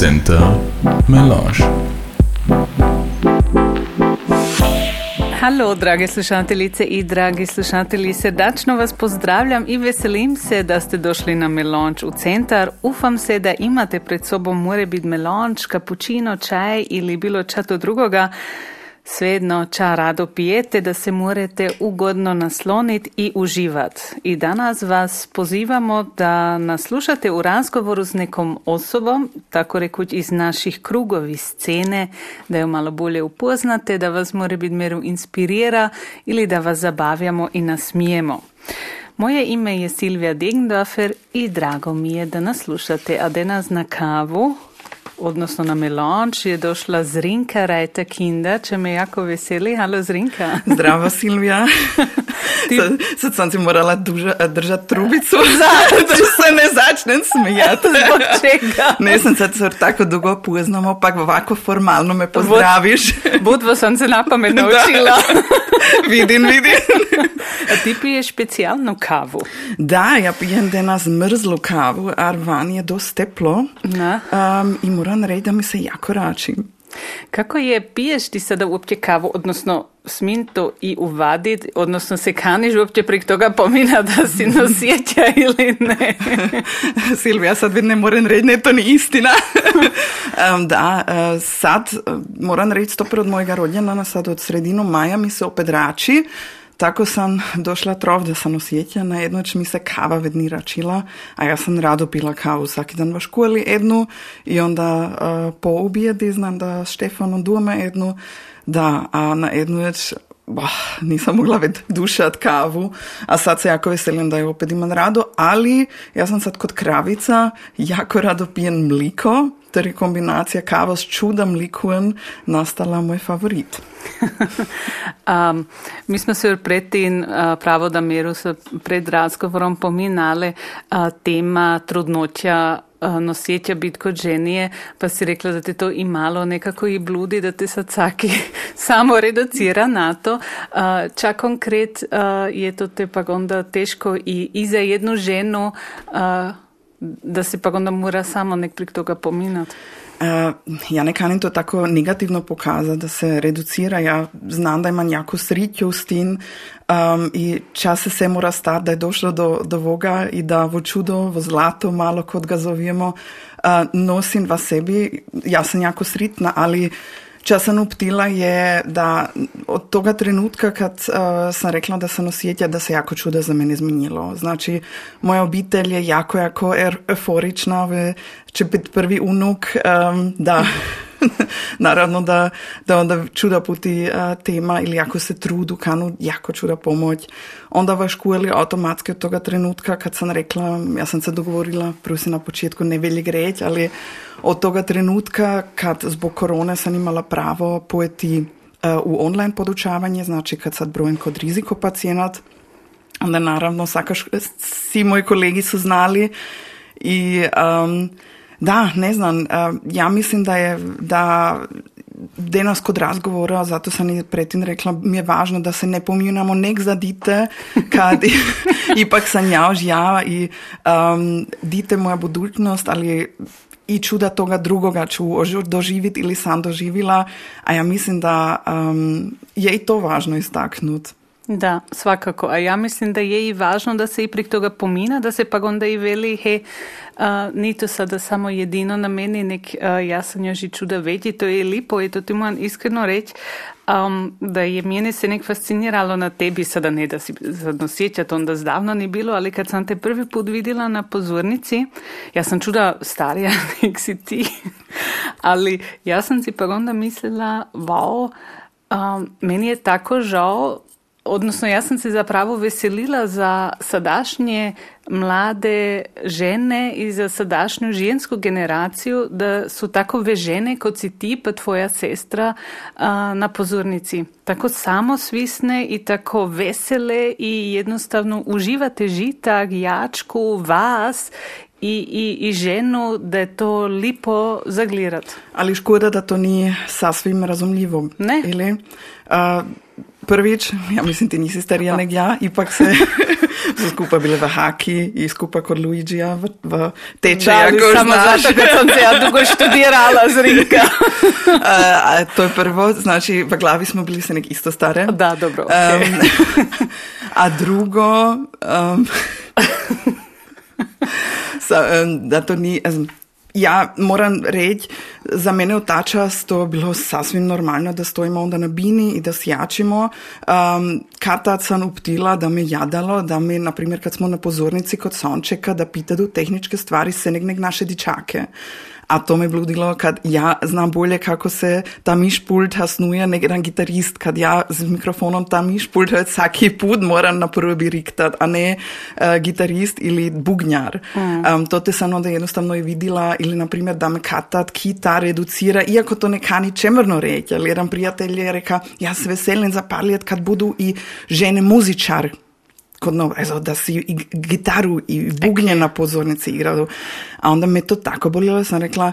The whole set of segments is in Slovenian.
Center Melange. Halo, drage slušateljice i dragi slušatelji, srdačno vas pozdravljam i veselim se da ste došli na Melange u centar. Ufam se da imate pred sobom more biti melange, kapućino, čaj ili bilo čato drugoga. Svejedno, ča rado pijete, da se morate ugodno nasloniti i uživati. I danas vas pozivamo da nas slušate u razgovoru s nekom osobom, tako rekuć iz naših krugovi scene, da jo malo bolje upoznate, da vas more biti meru inspirira ili da vas zabavljamo i nasmijemo. Moje ime je Silvija Degendorfer i drago mi je da nas slušate, a danas na kavu odnosno na melanč je došla Zrinka Rajta Kinda, če me jako veseli. Halo Zrinka. Zdravo Silvija. Ti... Sad, sad sam si morala duža, držati trubicu, da se ne začnem smijati. Zbog čega? Ne sad se tako dugo poznamo, pa ovako formalno me pozdraviš. Budvo sam se na pamet naučila. vidim, vidim. A ti piješ specijalnu kavu? Da, ja pijem danas mrzlu kavu, a van je dosta teplo. Um, moram reći da mi se jako račim. Kako je, piješ ti sada uopće kavu, odnosno smin to i uvadit, odnosno se kaniš uopće prek toga pomina da si nosjeća ili ne? Silvija, sad ne moram reći, ne, to ni istina. da, uh, sad moram reći, to od mojega rođena, sad od sredinu maja mi se opet rači, tako sam došla trov da sam osjećana, jednoć mi se kava vedni račila, a ja sam rado pila kavu svaki dan v školi jednu i onda uh, po objedi znam da Štefanu doma jednu, da, a na jednu već bah, nisam mogla već dušat kavu, a sad se jako veselim da je opet imam rado, ali ja sam sad kod kravica, jako rado pijem mliko, ter je kombinacija kava s čudom likujem nastala moj favorit. um, mi smo se pred tem uh, pravodameru pred razgovorom pominali uh, tema trudnoća nosjeća biti kod ženije, pa si rekla da te to i malo nekako i bludi, da te sad saki samo reducira na to. Čak konkret je to te pa onda teško i, i za jednu ženu da se pa onda mora samo nek prek toga pominati. Uh, ja ne kanim to tako negativno pokazati, da se reducira. Ja znam da imam jako sriću s tim um, i čas se mora stati da je došlo do, do voga i da vo čudo, vo zlato, malo kot ga zovemo, uh, nosim v sebi. Ja sam jako sritna, ali Če sem uptila, je, da od toga trenutka, kad uh, sam rekla da sam osjetila da se jako čudo za mene izmenilo. Znači, moja obitelj je jako, jako er, euforična, će biti prvi unuk, um, da. Naravno da, da onda čuda puti uh, tema ili ako se trudu kanu jako čuda pomoć. Onda v školi automatski od toga trenutka kad sam rekla, ja sam se dogovorila, prvo si na početku ne velji greć, ali od toga trenutka kad zbog korone sam imala pravo pojeti uh, u online podučavanje, znači kad sad brojim kod riziko pacijenat, onda naravno sakaš, svi moji kolegi su znali i um, da, ne znam, uh, ja mislim da je da danas kod razgovora, zato sam i pretin rekla, mi je važno da se ne pominjamo nek za dite, kad ipak sam ja ja i um, dite moja budućnost, ali i čuda toga drugoga ću doživjeti ili sam doživjela, a ja mislim da um, je i to važno istaknuti. Da, svakako. A ja mislim da je i važno da se i prek toga pomina, da se pa onda i veli, he, uh, ni to sada samo jedino na meni, nek uh, ja sam još i čuda veći, to je lipo i to ti moram iskreno reći, um, da je mene se nek fasciniralo na tebi, sada ne da si zadno sjećat, onda zdavno ni bilo, ali kad sam te prvi put vidjela na pozornici, ja sam čuda starija nek si ti, ali ja sam si pa onda mislila, wow, um, meni je tako žao odnosno ja sam se zapravo veselila za sadašnje mlade žene i za sadašnju žensku generaciju da su takove žene kot si ti pa tvoja sestra a, na pozornici. Tako samosvisne i tako vesele i jednostavno uživate žitak, jačku, vas i, i, i ženu da je to lipo zagledat. Ali škoda da to nije sasvim razumljivo. Ne. Ili, uh, prvič, ja mislim, ti nisi starija nek ja, ipak se so skupaj bile v haki in skupaj kot Luigija v, v tečaju. Samo zato, ker sem se ja dolgo študirala z Rinka. uh, to je prvo, znači v glavi smo bili se nek isto stare. Da, dobro. Okay. Um, a drugo, um, so, um, da to ni. Um, Ja, moram reći, za mene u ta čas to bilo sasvim normalno da stojimo onda na bini i da sjačimo. Um, kad tad sam uptila da me jadalo, da me, na primjer, kad smo na pozornici kod Sončeka, da pitadu tehničke stvari se nek nek naše dičake. A to me bludilo, kad ja znam bolje kako se ta mišpult hasnuje, nek jedan gitarist, kad ja z mikrofonom ta mišpult vsaki put moram na prvi riktat, a ne uh, gitarist ili bugnjar. Mm. Um, to te sam onda jednostavno je vidila, ili na primjer da me katat kita reducira, iako to ne kani čemrno reći, ali jedan prijatelj je reka, ja se veselim zapaljet kad budu i žene muzičar, kod no, ezo, da si i gitaru i bugnje na pozornici igrao. A onda me to tako bolilo, sam rekla,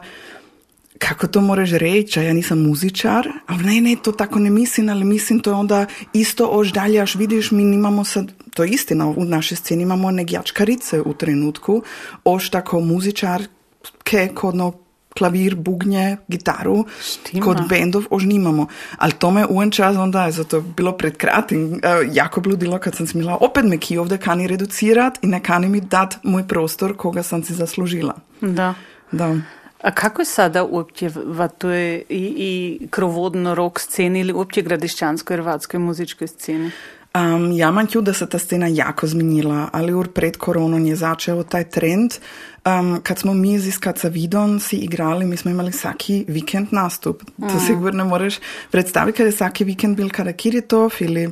kako to moraš reći, ja nisam muzičar, a ne, ne, to tako ne mislim, ali mislim to je onda isto ož dalje, až vidiš, mi nimamo sad, to je istina, u našoj sceni imamo negjačkarice u trenutku, ož tako muzičar, ke kod no klavir, bugnje, gitaru, Štima. kot bendov už nimamo. Ali to me uven čas onda je, zato bilo pred kratkim uh, jako bludilo, kad sam smila opet me ki ovdje kani reducirati i ne kani mi dati moj prostor koga sam si zaslužila. Da. Da. A kako je sada uopće v toj i, i krovodno rock sceni ili uopće gradišćanskoj hrvatskoj muzičkoj sceni? Um, ja mam čud da se ta scena jako zmenila, ali ur pred koronom je začel taj trend. Um, kad smo mi z Iskacavidom si igrali, mi smo imali vsaki vikend nastup. Mm. To sigurno ne moreš predstaviti, kada je vsaki vikend bil kada Kiritov ili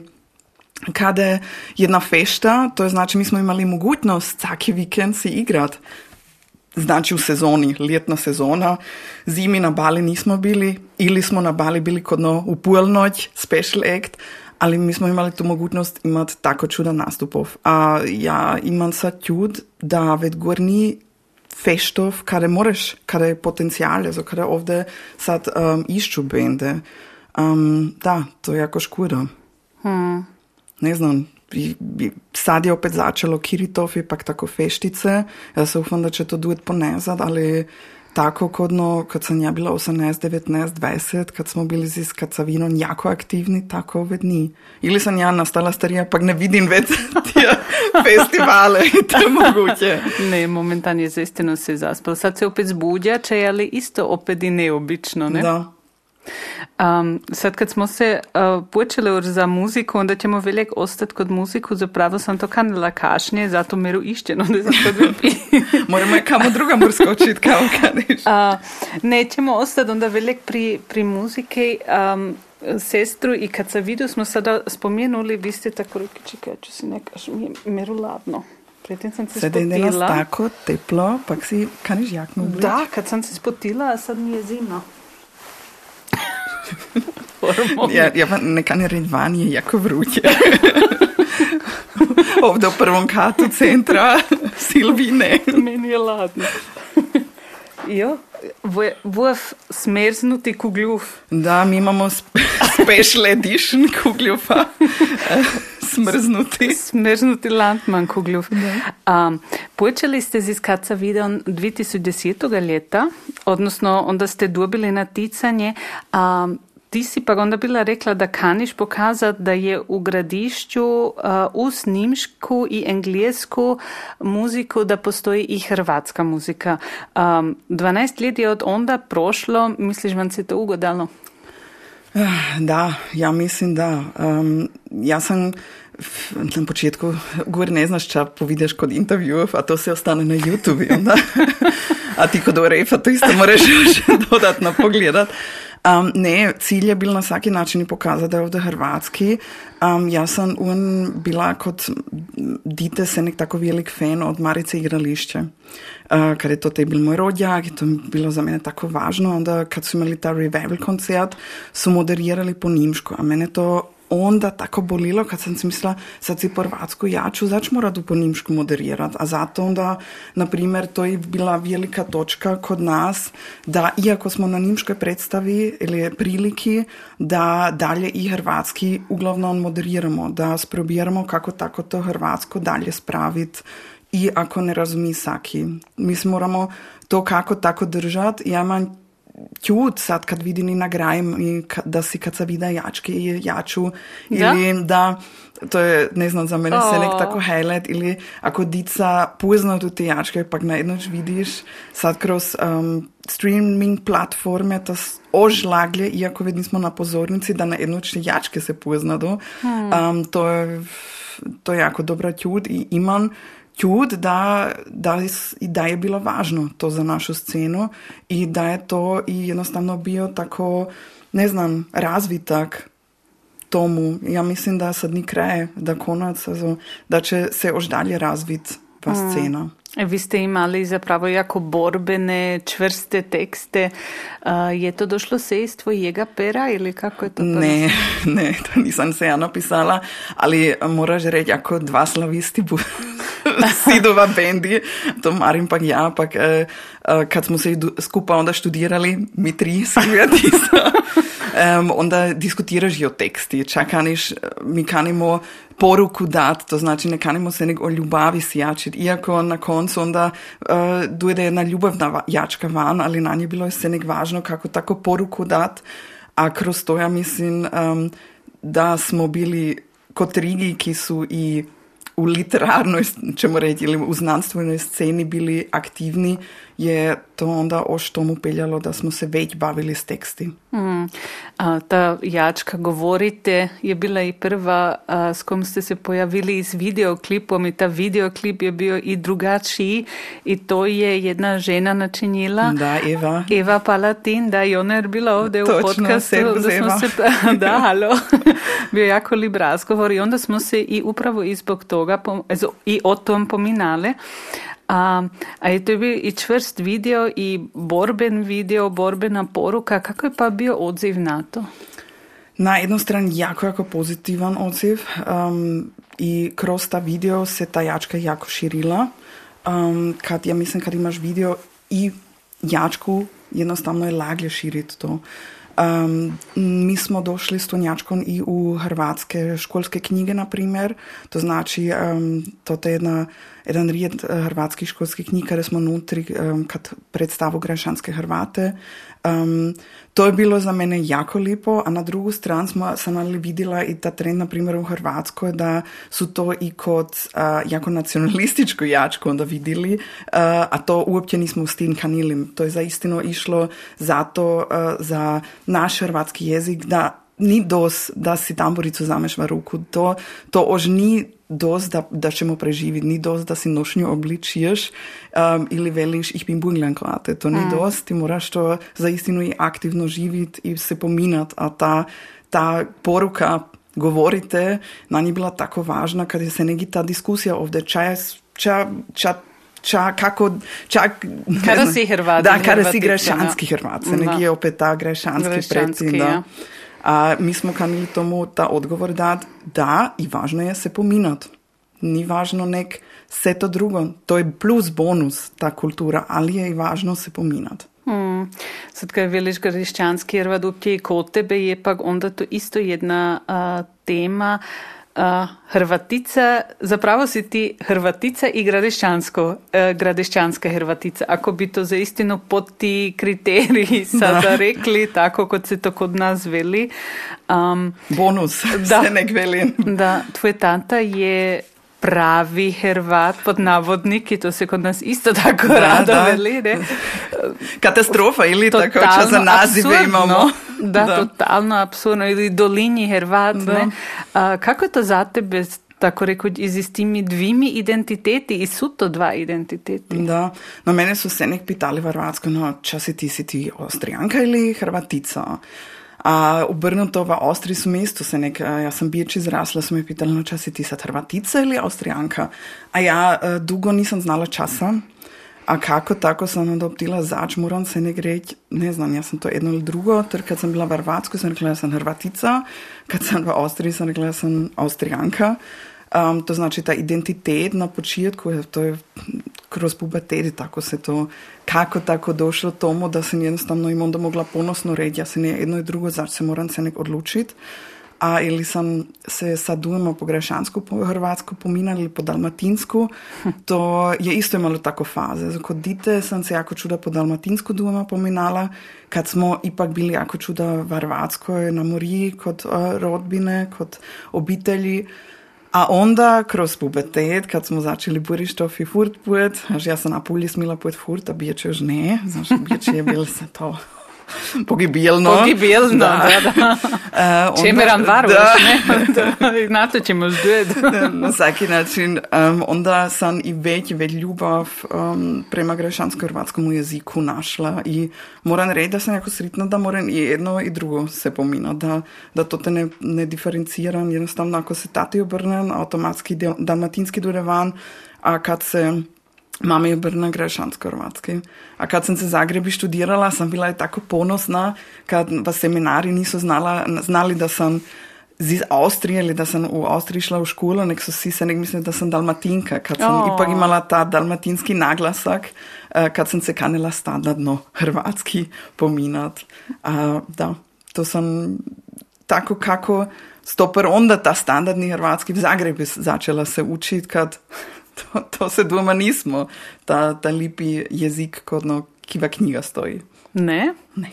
kada je jedna fešta, to je znači mi smo imali mogućnost vsaki vikend si igrati. Znači u sezoni, ljetna sezona, zimi na Bali nismo bili ili smo na Bali bili kod no u polnoć, special act, ali mi smo imali tu mogućnost imati tako čudan nastupov. A ja imam sad čud da ved gorni feštov, kada moraš, kada je potencijal, also kada ovdje sad um, išču bende. Um, da, to je jako škoda. Hmm. Ne znam, sad je opet začelo Kiritov, ipak tako feštice. Ja se ufam da će to duet ponezat, ali tako kodno, kad sam ja bila 18, 19, 20, kad smo bili z Iskacavinom jako aktivni, tako ove dni. Ili sam ja nastala starija, pa ne vidim več tije festivale i to moguće. Ne, momentan je zaistino se zaspal. Sad se opet zbudjače, ali isto opet i neobično, ne? Da. Um, sad kad smo se uh, počeli za muziku, onda ćemo velik ostati kod muziku, zapravo sam to kanila kašnje, zato meru išćeno, da zato bi Moramo je kamo druga mor skočit, kao kaniš. Uh, nećemo ostati onda velik pri, pri muzike. Um, sestru i kad sam vidio smo sada spomenuli, vi ste tako rekli, čekaj, ću si nekaš, mi je meru ladno. Predtem sam se Sedaj spotila. je nas tako teplo, pa si kaniš jaknu oblečь? Da, kad sam se spotila, a sad mi je zima. Ja, ja pa ne kani reći van je jako vruće. Ovdje u prvom katu centra Silvine. Meni je ladno. Jo, vuv smrznuti kugljuf. Da, mi imamo sp special edition kugljufa. Smrznuti. Smrznuti Landman kugljuf. Um, počeli ste z iskaca videom 2010. leta, odnosno onda ste dobili naticanje. Um, ti si pa onda bila rekla da kaniš pokazati da je u gradišću uh, uz nimšku i englesku muziku da postoji i hrvatska muzika. Um, 12 let je od onda prošlo, misliš vam se to ugodalo? Da, ja mislim da. Um, ja sam na početku govor ne znaš ča povidiš kod intervjuov, a to se ostane na YouTube onda. a ti kod Orefa to isto moraš još dodatno pogledat. Um, ne, cilj je bil na vsaki način pokazati, da je ovdje hrvatski. Um, ja sam un bila kot dite se nek tako velik fan od Marice igrališće. Uh, kad je to te bil moj rodjak, to je bilo za mene tako važno. Onda kad su imali ta revival koncert, su moderirali po nimšku, a mene to onda tako bolilo kad sam si mislila sad si Hrvatsku jaču, zač mora tu po njimšku moderirati. A zato onda, na primjer, to je bila velika točka kod nas, da iako smo na njimškoj predstavi ili priliki, da dalje i hrvatski uglavnom moderiramo, da sprobiramo kako tako to hrvatsko dalje spraviti i ako ne razumi saki. Mi moramo to kako tako držati. Ja imam čut sad kad vidim i nagrajem i da si kad se vide jačke i jaču ili da to je, ne znam, za mene oh. se nek tako highlight ili ako dica pozna tu te jačke, pak najednoč vidiš sad kroz um, streaming platforme to ožlaglje, iako već nismo na pozornici, da najednoč jačke se pozna do. Hmm. Um, to, je, to je jako dobra čut i imam čud, da, da, da je bilo važno to za našu scenu i da je to i jednostavno bio tako, ne znam, razvitak tomu. Ja mislim da sad ni kraje, da konac, da će se još dalje razvit mm. scena. Vi ste imali zapravo jako borbene, čvrste tekste. je to došlo se iz tvojega pera ili kako je to? Ne, ne, to nisam se ja napisala, ali moraš reći ako dva slavisti sidova bendi, to Marim pa ja, pa kad smo se skupa onda študirali, mi tri sivjatisa, um, onda diskutiraš i o teksti, čak kaniš, mi kanimo poruku dati, to znači ne kanimo se nego o ljubavi sjačiti, iako na koncu onda uh, dojde jedna ljubavna jačka van, ali na nje bilo je se nek važno kako tako poruku dati, a kroz to ja mislim um, da smo bili kot rigi, ki su i u literarnoj, ćemo reći, ili u znanstvenoj sceni bili aktivni, je to onda oš tomu peljalo da smo se već bavili s teksti. Mm. A, ta jačka govorite je bila i prva a, s kom ste se pojavili s videoklipom i ta videoklip je bio i drugačiji i to je jedna žena načinila. Da, Eva. Eva Palatin, da i ona je bila ovdje Točno, u podcastu. Da smo se, da, halo. bio jako lip razgovor i onda smo se i upravo i zbog toga i o tom pominale. A, a je to bio i čvrst video i borben video, borbena poruka. Kako je pa bio odziv na to? Na jednu stranu jako, jako pozitivan odziv um, i kroz ta video se ta jačka jako širila. Um, kad, ja mislim kad imaš video i jačku, jednostavno je laglje širiti to. Um, mi smo došli s Tonjačkom i u hrvatske školske knjige, na primjer. To znači, um, to je jedna, jedan rijed hrvatskih školskih knjig, kada smo nutri, um, kad predstavu Grešanske Hrvate. Um, to je bilo za mene jako lipo, a na drugu stranu smo, sam ali vidjela i ta trend, na primjer u Hrvatskoj, da su to i kod uh, jako nacionalističku jačku onda vidjeli, uh, a to uopće nismo s tim kanili. To je zaistino išlo zato uh, za naš hrvatski jezik da ni dos da si tamburicu zameš v ruku. To, to ož ni dos da, da ćemo preživjeti, ni dos da si nošnju obličiješ um, ili veliš ih bin bunglenkovate. To ni mm. dos, ti moraš to zaistinu i aktivno živjeti i se pominati, a ta, ta poruka govorite, na nje bila tako važna kad je se neki ta diskusija ovdje ča, ča, ča ča, kako, čak... Kada si Hrvat. Da, kada si grešanski Hrvat. Se neki je opet ta grešanski, grešanski predsjednik. Ja. A mi smo kanili tomu ta odgovor dati da i važno je se pominati. Ni važno nek vse to drugo. To je plus bonus ta kultura, ali je i važno se pominati. Hmm. Sad kad veliš grešćanski jer i kod tebe je pak onda to isto jedna uh, tema Uh, Hrvatica, zapravo si ti Hrvatica i gradešćansko, uh, gradešćanska Hrvatica. Ako bi to zaistino pod ti kriteriji sada da. rekli, tako kot se to kod nas veli. Um, Bonus da, se nek veli. Da, tvoj tata je pravi Hrvat pod navodniki, to se kod nas isto tako da, rado da. veli. Ne? Katastrofa ili tako, če za nazive imamo. Da, da, totalno absurdno. Ili dolinji Hrvat. A, kako je to za tebe tako rekoč, z temi dvimi identiteti in so to dva identiteti. Da, no, mene so se nek pitali v Hrvatsko, no, če si ti, si ti Avstrijanka ali Hrvatica. A obrnuto v Avstriji so mesto, se nek, jaz sem bič izrasla, so me pitali, no, če si ti sad Hrvatica ali Avstrijanka. A ja, dolgo nisem znala časa. A kako tako sam onda optila zač, moram se ne reći, ne znam, ja sam to jedno ili drugo, ter kad sam bila v Hrvatskoj, sam rekla, ja sam Hrvatica, kad sam v Austriji, sam rekla, ja sam Austrijanka. Um, to znači ta identitet na početku, to je kroz pubertet, tako se to, kako tako došlo tomu, da sam jednostavno im onda mogla ponosno reći, ja se ne jedno i drugo, zač se moram se nek odlučiti a ili sam se sadujemo po grešansku, po hrvatsku pominjali, po dalmatinsku, to je isto imalo tako faze. Kot dite sam se jako čuda po dalmatinsku dujema pominala, kad smo ipak bili jako čuda v Hrvatskoj na moriji, kot uh, rodbine, kot obitelji. A onda kroz pubertet, kad smo začeli burištofi furt put, až ja sam na pulji smila put furt, a biječe už ne, znaš, biječe je bilo se to pogibilno. Pogibilno, da, da. da. Uh, Čemeran varuješ, ne? Na to ćemo ždjeti. na vsaki način. Um, onda sam i već, već ljubav um, prema grešansko-hrvatskom jeziku našla i moram reći da sam jako sretna da moram i jedno i drugo se pomina, da, da to te ne, ne diferenciram. Jednostavno, ako se tati obrnem, automatski dalmatinski dure van, a kad se Mama je Brna Grešansko-Hrvatski. A kad sam se Zagrebi študirala, sam bila tako ponosna, kad v seminari niso znala, znali, da sam iz Avstrije ili da sam u Avstriji šla u školu, nek su svi se nek mislili da sam dalmatinka, kad sam oh. ipak imala ta dalmatinski naglasak, kad sam se kanila standardno hrvatski pominat. A, da, to sam tako kako stoper onda ta standardni hrvatski v Zagrebi začela se učiti, kad to, to se doma nismo, ta, ta lepi jezik, kot no, ki v knjiga stoji. Ne? ne.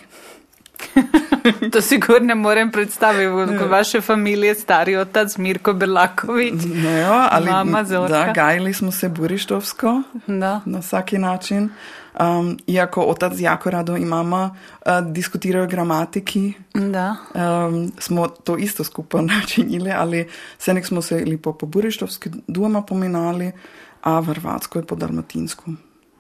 to si gor ne morem predstaviti, ja. vaše familije, stari otac Mirko Belakovič. Ne, jo, ali mama zelo. Da, gajali smo se burištovsko da. na vsaki način. Um, iako otac jako rado i mama uh, diskutiraju o gramatiki, da. Um, smo to isto skupo načinili, ali se nek smo se ili po, burištovski doma pominali, a v Hrvatskoj po dalmatinsku.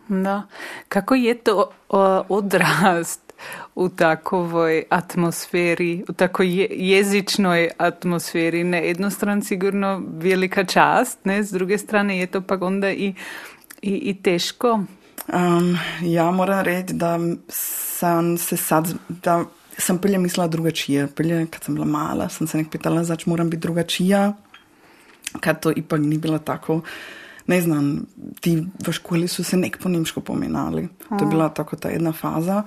Da. Kako je to uh, odrast u takovoj atmosferi, u tako je, jezičnoj atmosferi? Na jednu stranu sigurno velika čast, ne? s druge strane je to pak onda i, i, i teško. Um, ja, moram reči, da sem se sad, da sem prije mislila drugačije. Prije, kad sem bila mala, sem se nek pitala, zač moram biti drugačija, kad to ipak ni bilo tako. Ne znam, ti v školi su se nek po nemško pomenali. To je bila tako ta jedna faza.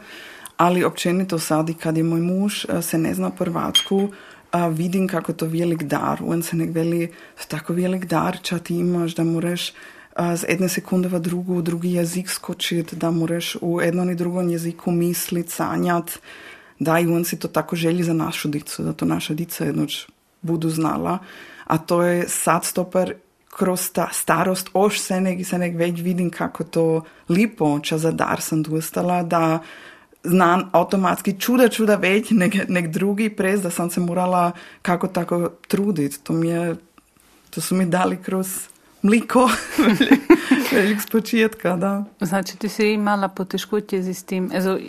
Ali općenito sad, kad je moj muž se ne zna prvačku, a vidim kako to velik dar. On se nek veli, tako velik dar, ča ti imaš, da moraš z jedne sekunde v drugo, v drugi jezik skočiti, da moraš v eno ali drugom jeziku misliti, sanjati, da i on si to tako želi za našo dico, da to naša dica jednoč budu znala. A to je sad stoper kroz ta starost, oš se nek, se nek već vidim kako to lipo, ča za dar sam dostala, da znam automatski čuda, čuda već nek, nek drugi prez, da sam se morala kako tako truditi. To mi je, to su mi dali kroz mliko, velik spočetka. Da. Znači, ti si imala poteškoće s tim? Ezo,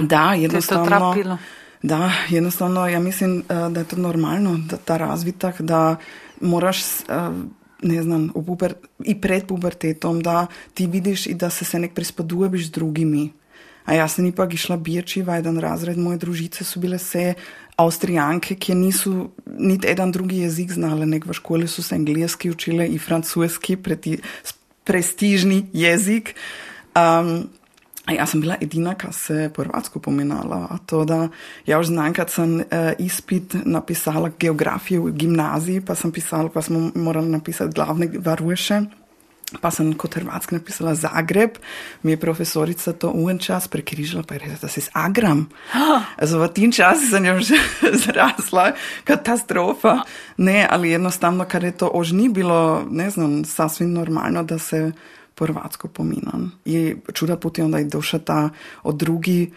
da, jednostavno. To da, jednostavno, ja mislim, eh, da je to normalno, da ta razvitak, da moraš, eh, ne znam, puber, i pred pubertetom, da ti vidiš i da se se nek prispoduješ z drugimi. A jaz sem ipak išla birči v en razred, moje družice so bile vse Avstrijanke, ki niso niti en drugi jezik znale, nek v šoli so se angliški učile in francoski, prestižni jezik. Um, jaz sem bila edina, ki se prvatsko pomenala. A to, da ja už znam, kad sem uh, izpit napisala geografijo v gimnaziji, pa sem pisala, pa smo morali napisati glavne varuše. Pa sem kot hrvatski napisala Zagreb, mi je profesorica to uven čas prekrižila, pa je rekla, da si z Agram. V tem času sem jo že zrasla, katastrofa. Ne, ali enostavno, ker je to ož ni bilo, ne znam, sasvim normalno, da se po hrvatsko pominam. Je čuda poti onda i došla ta od drugi,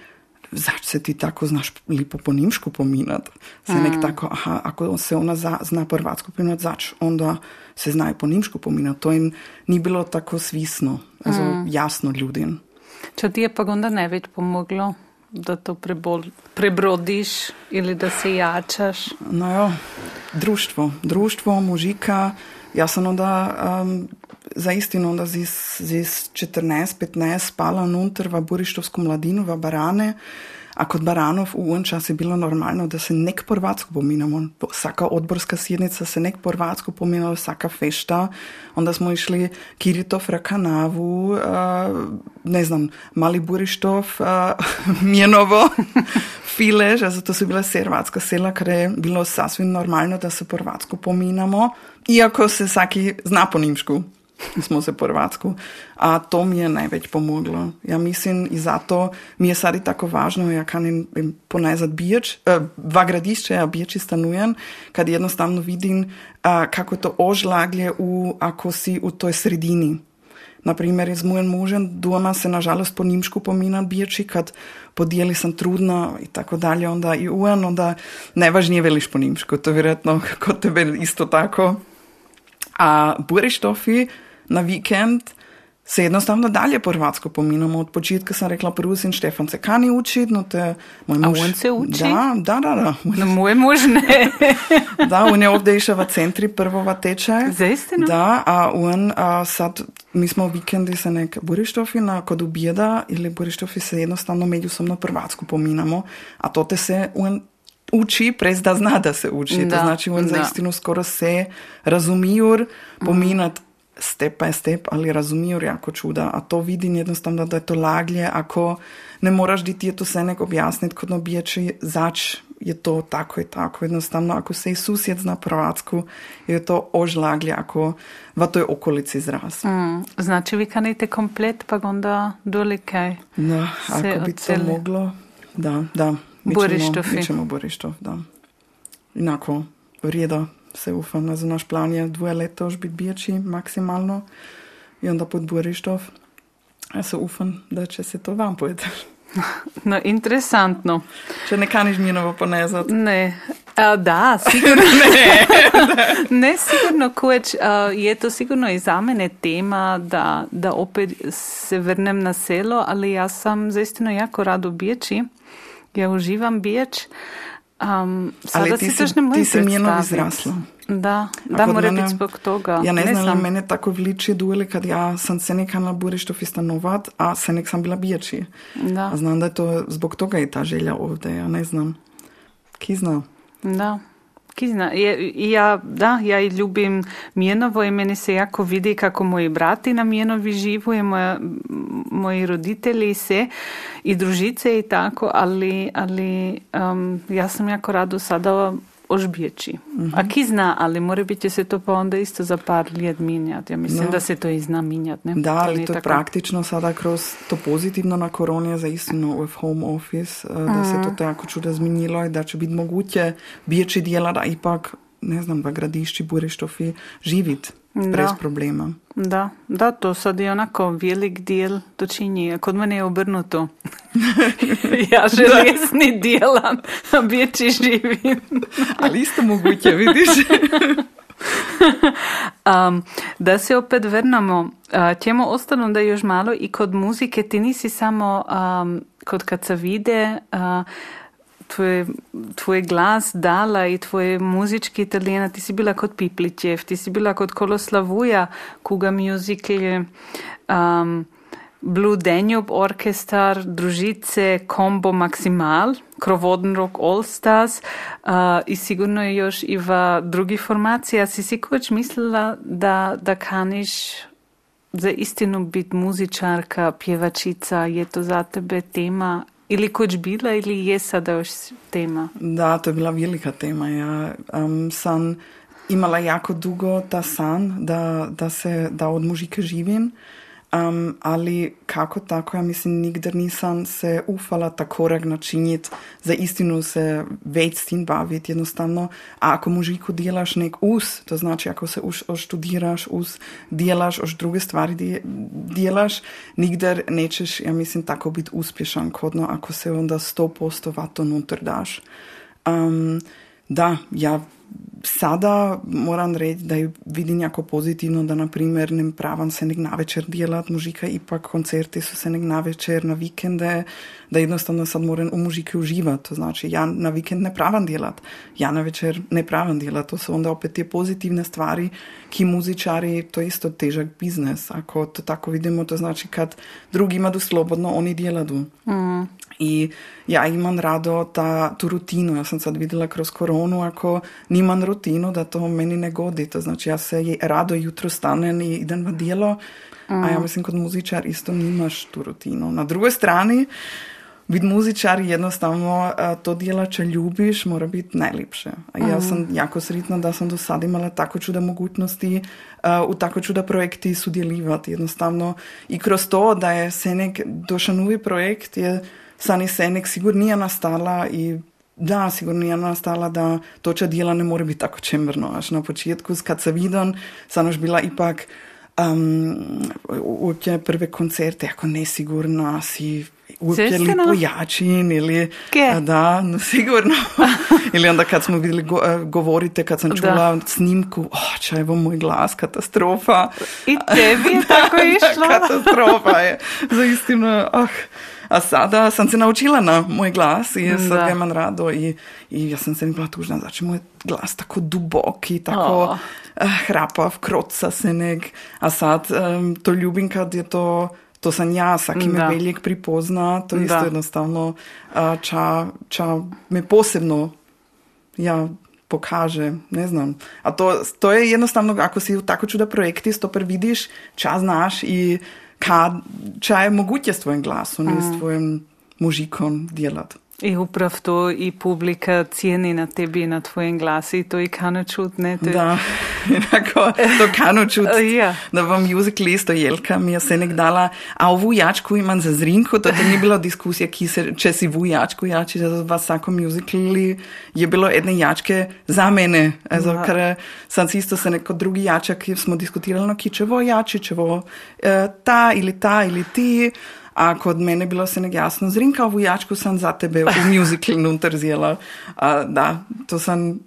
zač se ti tako znaš lipo po nimšku pominat. Se nek mm. tako, aha, ako se ona za, zna po hrvatsko pominat, zač onda se znajo po nimšku pominat. To jim ni bilo tako svisno, also, mm. jasno ljudem. Če ti je pa onda največ pomoglo, da to prebol, prebrodiš ili da se jačaš? No jo, društvo, društvo, mužika. Jaz sem onda um, za istino onda zis, zis 14-15 spala unutar v Burištovsku mladinu, v Barane, a kod Baranov u on čas je bilo normalno da se nek Porvatsku pominamo. Vsaka odborska sjednica se nek Porvatsku pominala, vsaka fešta. Onda smo išli Kiritov, Rakanavu, uh, ne znam, Mali Burištov, uh, Mjenovo, Fileš, a to su bila servatska sela, kar je bilo sasvim normalno da se Porvatsku pominamo, iako se vsaki zna po nimšku. smo se po Hrvatsku. A to mi je največ pomoglo. Ja mislim in zato mi je sad i tako važno, ja kanim ponazad bijač, eh, dva gradišća, ja bijači stanujem, kad jednostavno vidim a, kako to ožlaglje u, ako si u toj sredini. Naprimjer, z mojim možem doma se nažalost po nimšku pominam bijači, kad podijeli sam trudna i tako dalje, onda i uan, onda najvažnije veliš po nimšku, to je vjerojatno kod tebe isto tako. A burištofi, na vikend se jednostavno dalje po hrvatsko pominamo. Od početka sam rekla prvi sin Štefan se kani učiti, no te moj muž... A on se uči? Da, da, da. da. No moj muž ne. da, on je ovdje išao v centri prvova tečaj. Zaistino? Da, a on a sad, mi smo vikendi se nek burištofi na kod ubijeda ili burištofi se jednostavno međusobno hrvatsko pominamo, a to te se on uči, prez da zna da se uči. Da, to znači on da. zaistinu skoro se razumijur pominat step by step, ali razumiju jako čuda. A to vidim jednostavno, da je to laglje, ako ne moraš ti je to se nek objasniti kot nobiječi, zač je to tako i tako. Jednostavno, ako se i susjed zna Hrvatsku, je to ožlaglje ako v toj okolici zraz. Mm, znači vi kanite komplet, pa onda dole kaj. Da, Se ako bi to odseli. moglo, da, da. Mi Borištofi. ćemo, mi ćemo Borištov, da. Inako, vrijedo se ufam, na naš plan je dvoje leta už biti biječi maksimalno i onda pod Borištov. Ja se ufam da će se to vam pojeti. No, interesantno. Če ne kaniš minovo ponezat. Ne, a, da, sigurno. ne, sigurno koč, a, je to sigurno i za mene tema da, da opet se vrnem na selo, ali ja sam zaistino jako rado bijeći. Ja uživam bijeć. Ам, Але ти, се, не ти се миено израсла. Да, да, мора мене, бити тога. Ја не, не знам, мене тако вличи дуеле кад ја сам се нека на Бурештов и а се нек сам била бијачи. Да. А знам да е тоа због тога е та желја овде, ја не знам. Ки зна. Да. Ovdje, ja ne znam. Ki zna? ja, da, ja i ljubim Mjenovo i meni se jako vidi kako moji brati na Mjenovi živuje, moja, moji roditelji se, i družice i tako, ali, ali um, ja sam jako rado sada ožbijeći. A ki zna, ali mora biti se to pa onda isto za par let minjati. Ja mislim No. da se to i zna minjati. Ne? Da, ali to je tako- praktično sada kroz to pozitivno na koroni je za istino v home office, da se to tako čudo zminilo i da će biti moguće biječi dijela da ipak, ne znam, v gradišči Burištofi živit brez Da. problema. Da, da, to sad je onako velik dijel to čini. Kod mene je obrnuto. ja željezni dijelam, a bijeći živim. Ali isto moguće, vidiš? Um, da se opet vrnemo, uh, ćemo ostanu da još malo i kod muzike, ti nisi samo um, kod kad se vide uh, tvoj, tvoj glas dala i tvoj muzički talent, ti si bila kod Piplićev, ti si bila kod Koloslavuja, Kuga Musical, um, Blue Danube Orkestar, Družice, Combo Maximal, Krovoden Rock All Stars uh, i sigurno je još i v drugi formaciji. Si si koč mislila da, da kaniš za istinu biti muzičarka, pjevačica, je to za tebe tema ili koč bila ili je sada još tema? Da, to je bila velika tema. Ja um, sam imala jako dugo ta san da, da, se, da od muzike živim, um, ali kako tako, ja mislim, nikdar nisam se ufala ta korak za istinu se več s tim baviti jednostavno. A ako muziku delaš nek us, to znači ako se už oštudiraš us, delaš, už druge stvari delaš, nikdar nećeš, ja mislim, tako biti uspješan kodno, ako se onda 100% vato unutar daš. Um, da, ja sada moram reći da vidim jako pozitivno da, na primjer, ne pravam se nek na večer djelat mužika, ipak koncerti su se nek na večer, na vikende, da jednostavno sad moram u mužike uživati. To znači, ja na vikend ne pravam djelat, ja na večer ne pravam djelat. To su onda opet te pozitivne stvari, ki muzičari, to je isto težak biznes. Ako to tako vidimo, to znači kad drugi imaju slobodno, oni djeladu. Mm. I ja imam rado ta, tu rutinu. Ja sam sad vidjela kroz koronu, ako nimam rutinu, da to meni ne godi. To znači, ja se rado jutro stanem i idem na dijelo, a ja mislim kod muzičar isto nimaš tu rutinu. Na drugoj strani, biti muzičar jednostavno to djela če ljubiš mora biti najljepše. A ja sam jako sretna da sam do sad imala tako čuda mogućnosti u tako čuda projekti sudjelivati. Jednostavno i kroz to da je se nek došao novi projekt je Sani Senek sigurnija nastala i da, sigurnija nastala da to če djela ne more biti tako čemrno. Až na početku, kad se vidim, sam još bila ipak um, uopće prve koncerte, jako nesigurna, si uopće li pojačin ili Ke? da, no, sigurno. ili onda kad smo vidjeli go, govorite, kad sam čula Da. snimku, oh, čajvo moj glas, katastrofa. I tebi je tako išlo? katastrofa je, zaistino, ah. A sada sam se naučila na moj glas i sad Da. ga imam rado i, i ja sam se mi bila tužna, znači moj glas tako dubok i tako O. eh, hrapav, kroca se nek, a sad em, to ljubim kad je to to sam ja, saki me Da. veljek pripozna, to isto Da. jednostavno a, ča, ča me posebno ja pokaže, ne znam. A to, to je jednostavno, ako si u tako čuda projekti, stoper vidiš, ča znaš i Kad, čaj mogoče s tvojim glasom in s mm. tvojim možikom delati. I upravo to i publika cijeni na tebi i na tvojem glasi i to i kano čut, ne? To je- Da, enako, to kano čut. Ja. Da vam musical isto Jelka mi je se nek dala, a ovu jačku imam za zrinku, to ni bila diskusija, ki se, če si vu jačku jači, da v vsakom musicali je bilo jedne jačke za mene. Also, Da. ker sam si isto se neko drugi jačak, ki smo diskutirali, no, ki čevo jači, čevo eh, ta ili ta ili ti. A kod mene bilo se nek jasno, zrinka ovu jačku sam za tebe u musical nutar zjela. A, da, to sam,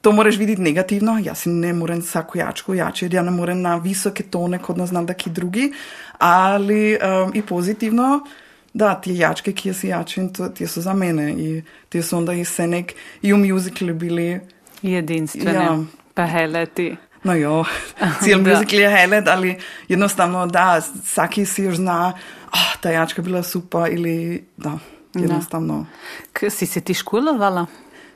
to moraš vidjeti negativno, ja si ne morem svaku jačku jačiti, ja ne morem na visoke tone kod nas znam da ki drugi, ali um, i pozitivno, da, ti jačke, ki si jačim, to, ti su za mene i ti su onda i se nek, i u musicalu bili, Jedinstvene. Ja. Pa hele ti. No jo, cijel Da. musical je helet, ali jednostavno da, svaki si još zna, ah, ta jačka bila super ili da, jednostavno. K- si se ti školovala?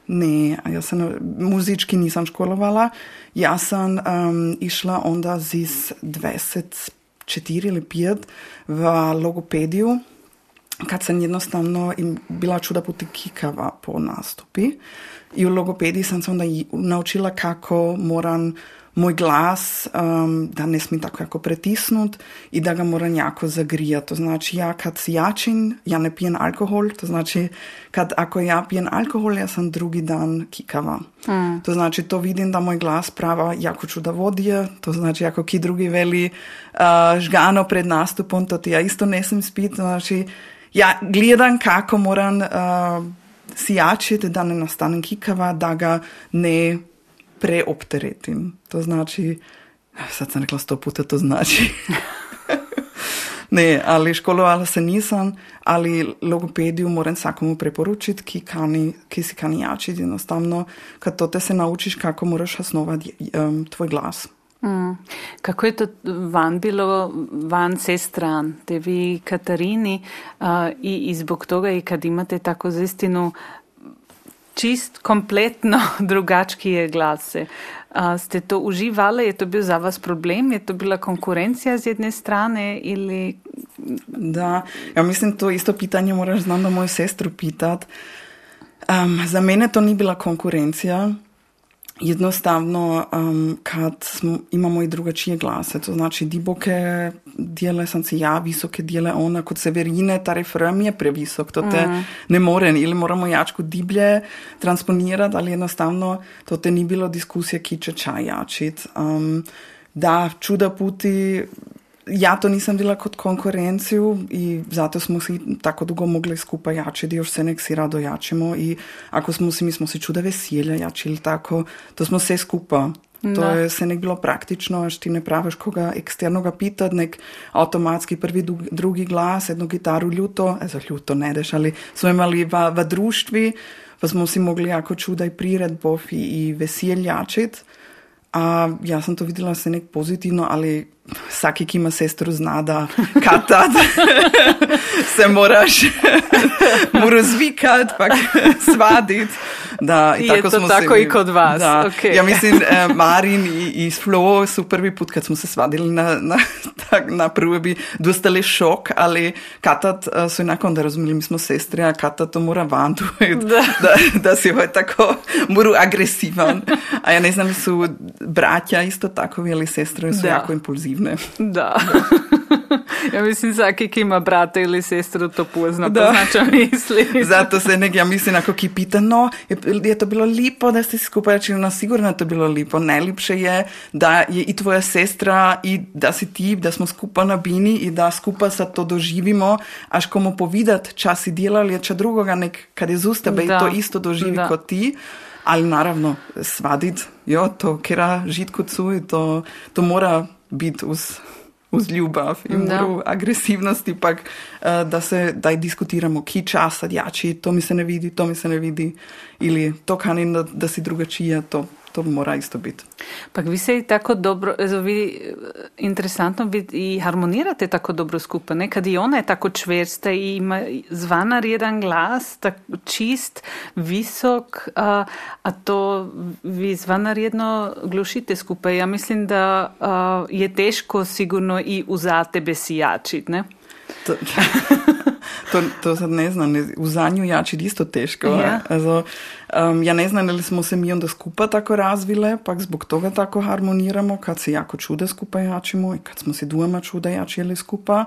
Ne, a ja sam muzički nisam školovala. Ja sam um, išla onda zis 24 ili 5 v logopediju, kad sam jednostavno im bila čuda puti kikava po nastupi. I u logopediji sam se onda naučila kako moram moj glas um, da ne smije tako jako pretisnut i da ga moram jako zagrijati. To znači ja kad si jačin, ja ne pijem alkohol, to znači kad ako ja pijem alkohol, ja sam drugi dan kikava. To znači to vidim da moj glas prava jako čuda vodije, to znači ako ki drugi veli uh, žgano pred nastupom, to ti ja isto ne smem spiti, znači ja gledam kako moram uh, si jačiti da ne nastanem kikava, da ga ne preopteretim. To znači, sad sam rekla sto puta to znači. ne, ali školovala se nisam, ali logopediju moram svakomu preporučiti, ki, kani, ki si kani jačiti jednostavno, kad to te se naučiš kako moraš osnovati um, tvoj glas. Mm. Kako je to van bilo, van se stran, tebi Katarini uh, i, i zbog toga i kad imate tako zistinu čist, kompletno drugačije glase. A, ste to uživali? Je to bil za vas problem? Je to bila konkurencija z jedne strane ili... Da, ja mislim, to isto pitanje moraš znam da moju sestru pitat. Um, za mene to ni bila konkurencija. Jednostavno, um, kad smo, imamo i drugačije glase, to znači diboke dijele sam si ja, visoke dijele ona, kod Severine ta refren je previsok, to te ne more, ili moramo jačku diblje transponirati, ali jednostavno to te ni bilo diskusije, ki će čaj jačit. Um, da, čuda puti ja to nisam bila kot konkurenciju i zato smo si tako dugo mogli skupaj jačiti, još se nek si rado jačimo i ako smo si, mi smo si čuda veselja jačili tako, to smo sve skupa. To Da. je se nek bilo praktično, až ti ne praviš koga eksternoga pitati, nek avtomatski prvi, dug- drugi glas, jednu gitaru ljuto, e za ljuto ne deš, ali smo imeli v, v društvi, pa smo si mogli jako čudaj priredbov i, i veseljačiti. A ja sam to videla se nek pozitivno, ali vsaki, ki ima sestru, zna, da katad se moraš mu razvikati, pa svaditi. Da, i Je to smo tako se i kod vas, Da. okej. Ja mislim, eh, Marin i, i Flo su prvi put kad smo se svadili na, na, tak, na probi, dostali šok, ali katad eh, su i nakon da razumeli, mi smo sestre, a katad to mora van tu, da. da, da si ovaj tako moru agresivan. A ja ne znam, su braća isto takovi, ali sestre su Da. jako impulzivne. Da. Ja mislim, svaki ki ima brata ili sestru to pozna, Da. poznača misli. Zato se nek, ja mislim, ako ki pita, no, je, je to bilo lipo, da ste skupaj rečili, no, sigurno je to bilo lipo. Najlepše je, da je i tvoja sestra i da si ti, da smo skupaj na bini i da skupaj sa to doživimo, až komu povedat, čas si delali, če drugoga nek, kad je z i Da. to isto doživi Da. kot ti. Ali naravno, svadit, jo, to kera žitku cuj, to, to mora biti uz, uz ljubav in Da. moru agresivnosti, pak eh, da se daj diskutiramo, ki časa jači, to mi se ne vidi, to mi se ne vidi, ili to kanin da, da si drugačija, to, to mora isto biti. Pak vi se i tako dobro, ezo vi, eh, interesantno, vi i harmonirate tako dobro skupaj, ne? Kad i ona je tako čvrsta i ima zvanar jedan glas, tak čist, visok, a, a to vi zvanar jedno glušite skupaj. Ja mislim da a, je teško sigurno i uza tebe si jačit, ne? To, to, to sad ne znam, u zanju jači isto teško. Ja. Also, um, ja ne znam, ali smo se mi onda skupa tako razvile, pak zbog toga tako harmoniramo, kad se jako čude skupa jačimo i kad smo se dvoma čuda jačili skupa,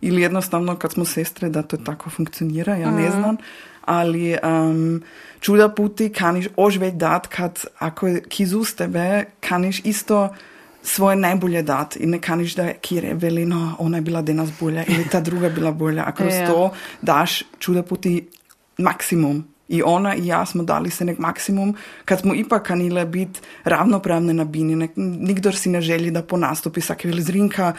ili jednostavno kad smo sestre da to tako funkcionira, ja ne znam. Ali um, čuda puti kaniš ožveć dat, kad ako je kiz uz tebe, kaniš isto svoje najbolje dat i ne kaniš da kjer veli, no, ona je bila danas bolja ili ta druga bila bolja. A kroz Ja. to daš čuda puti maksimum. I ona i ja smo dali se nek maksimum, kad smo ipak kanile biti ravnopravne na bini. Nek, nikdor si ne želi da po nastupi sake veli zrinka,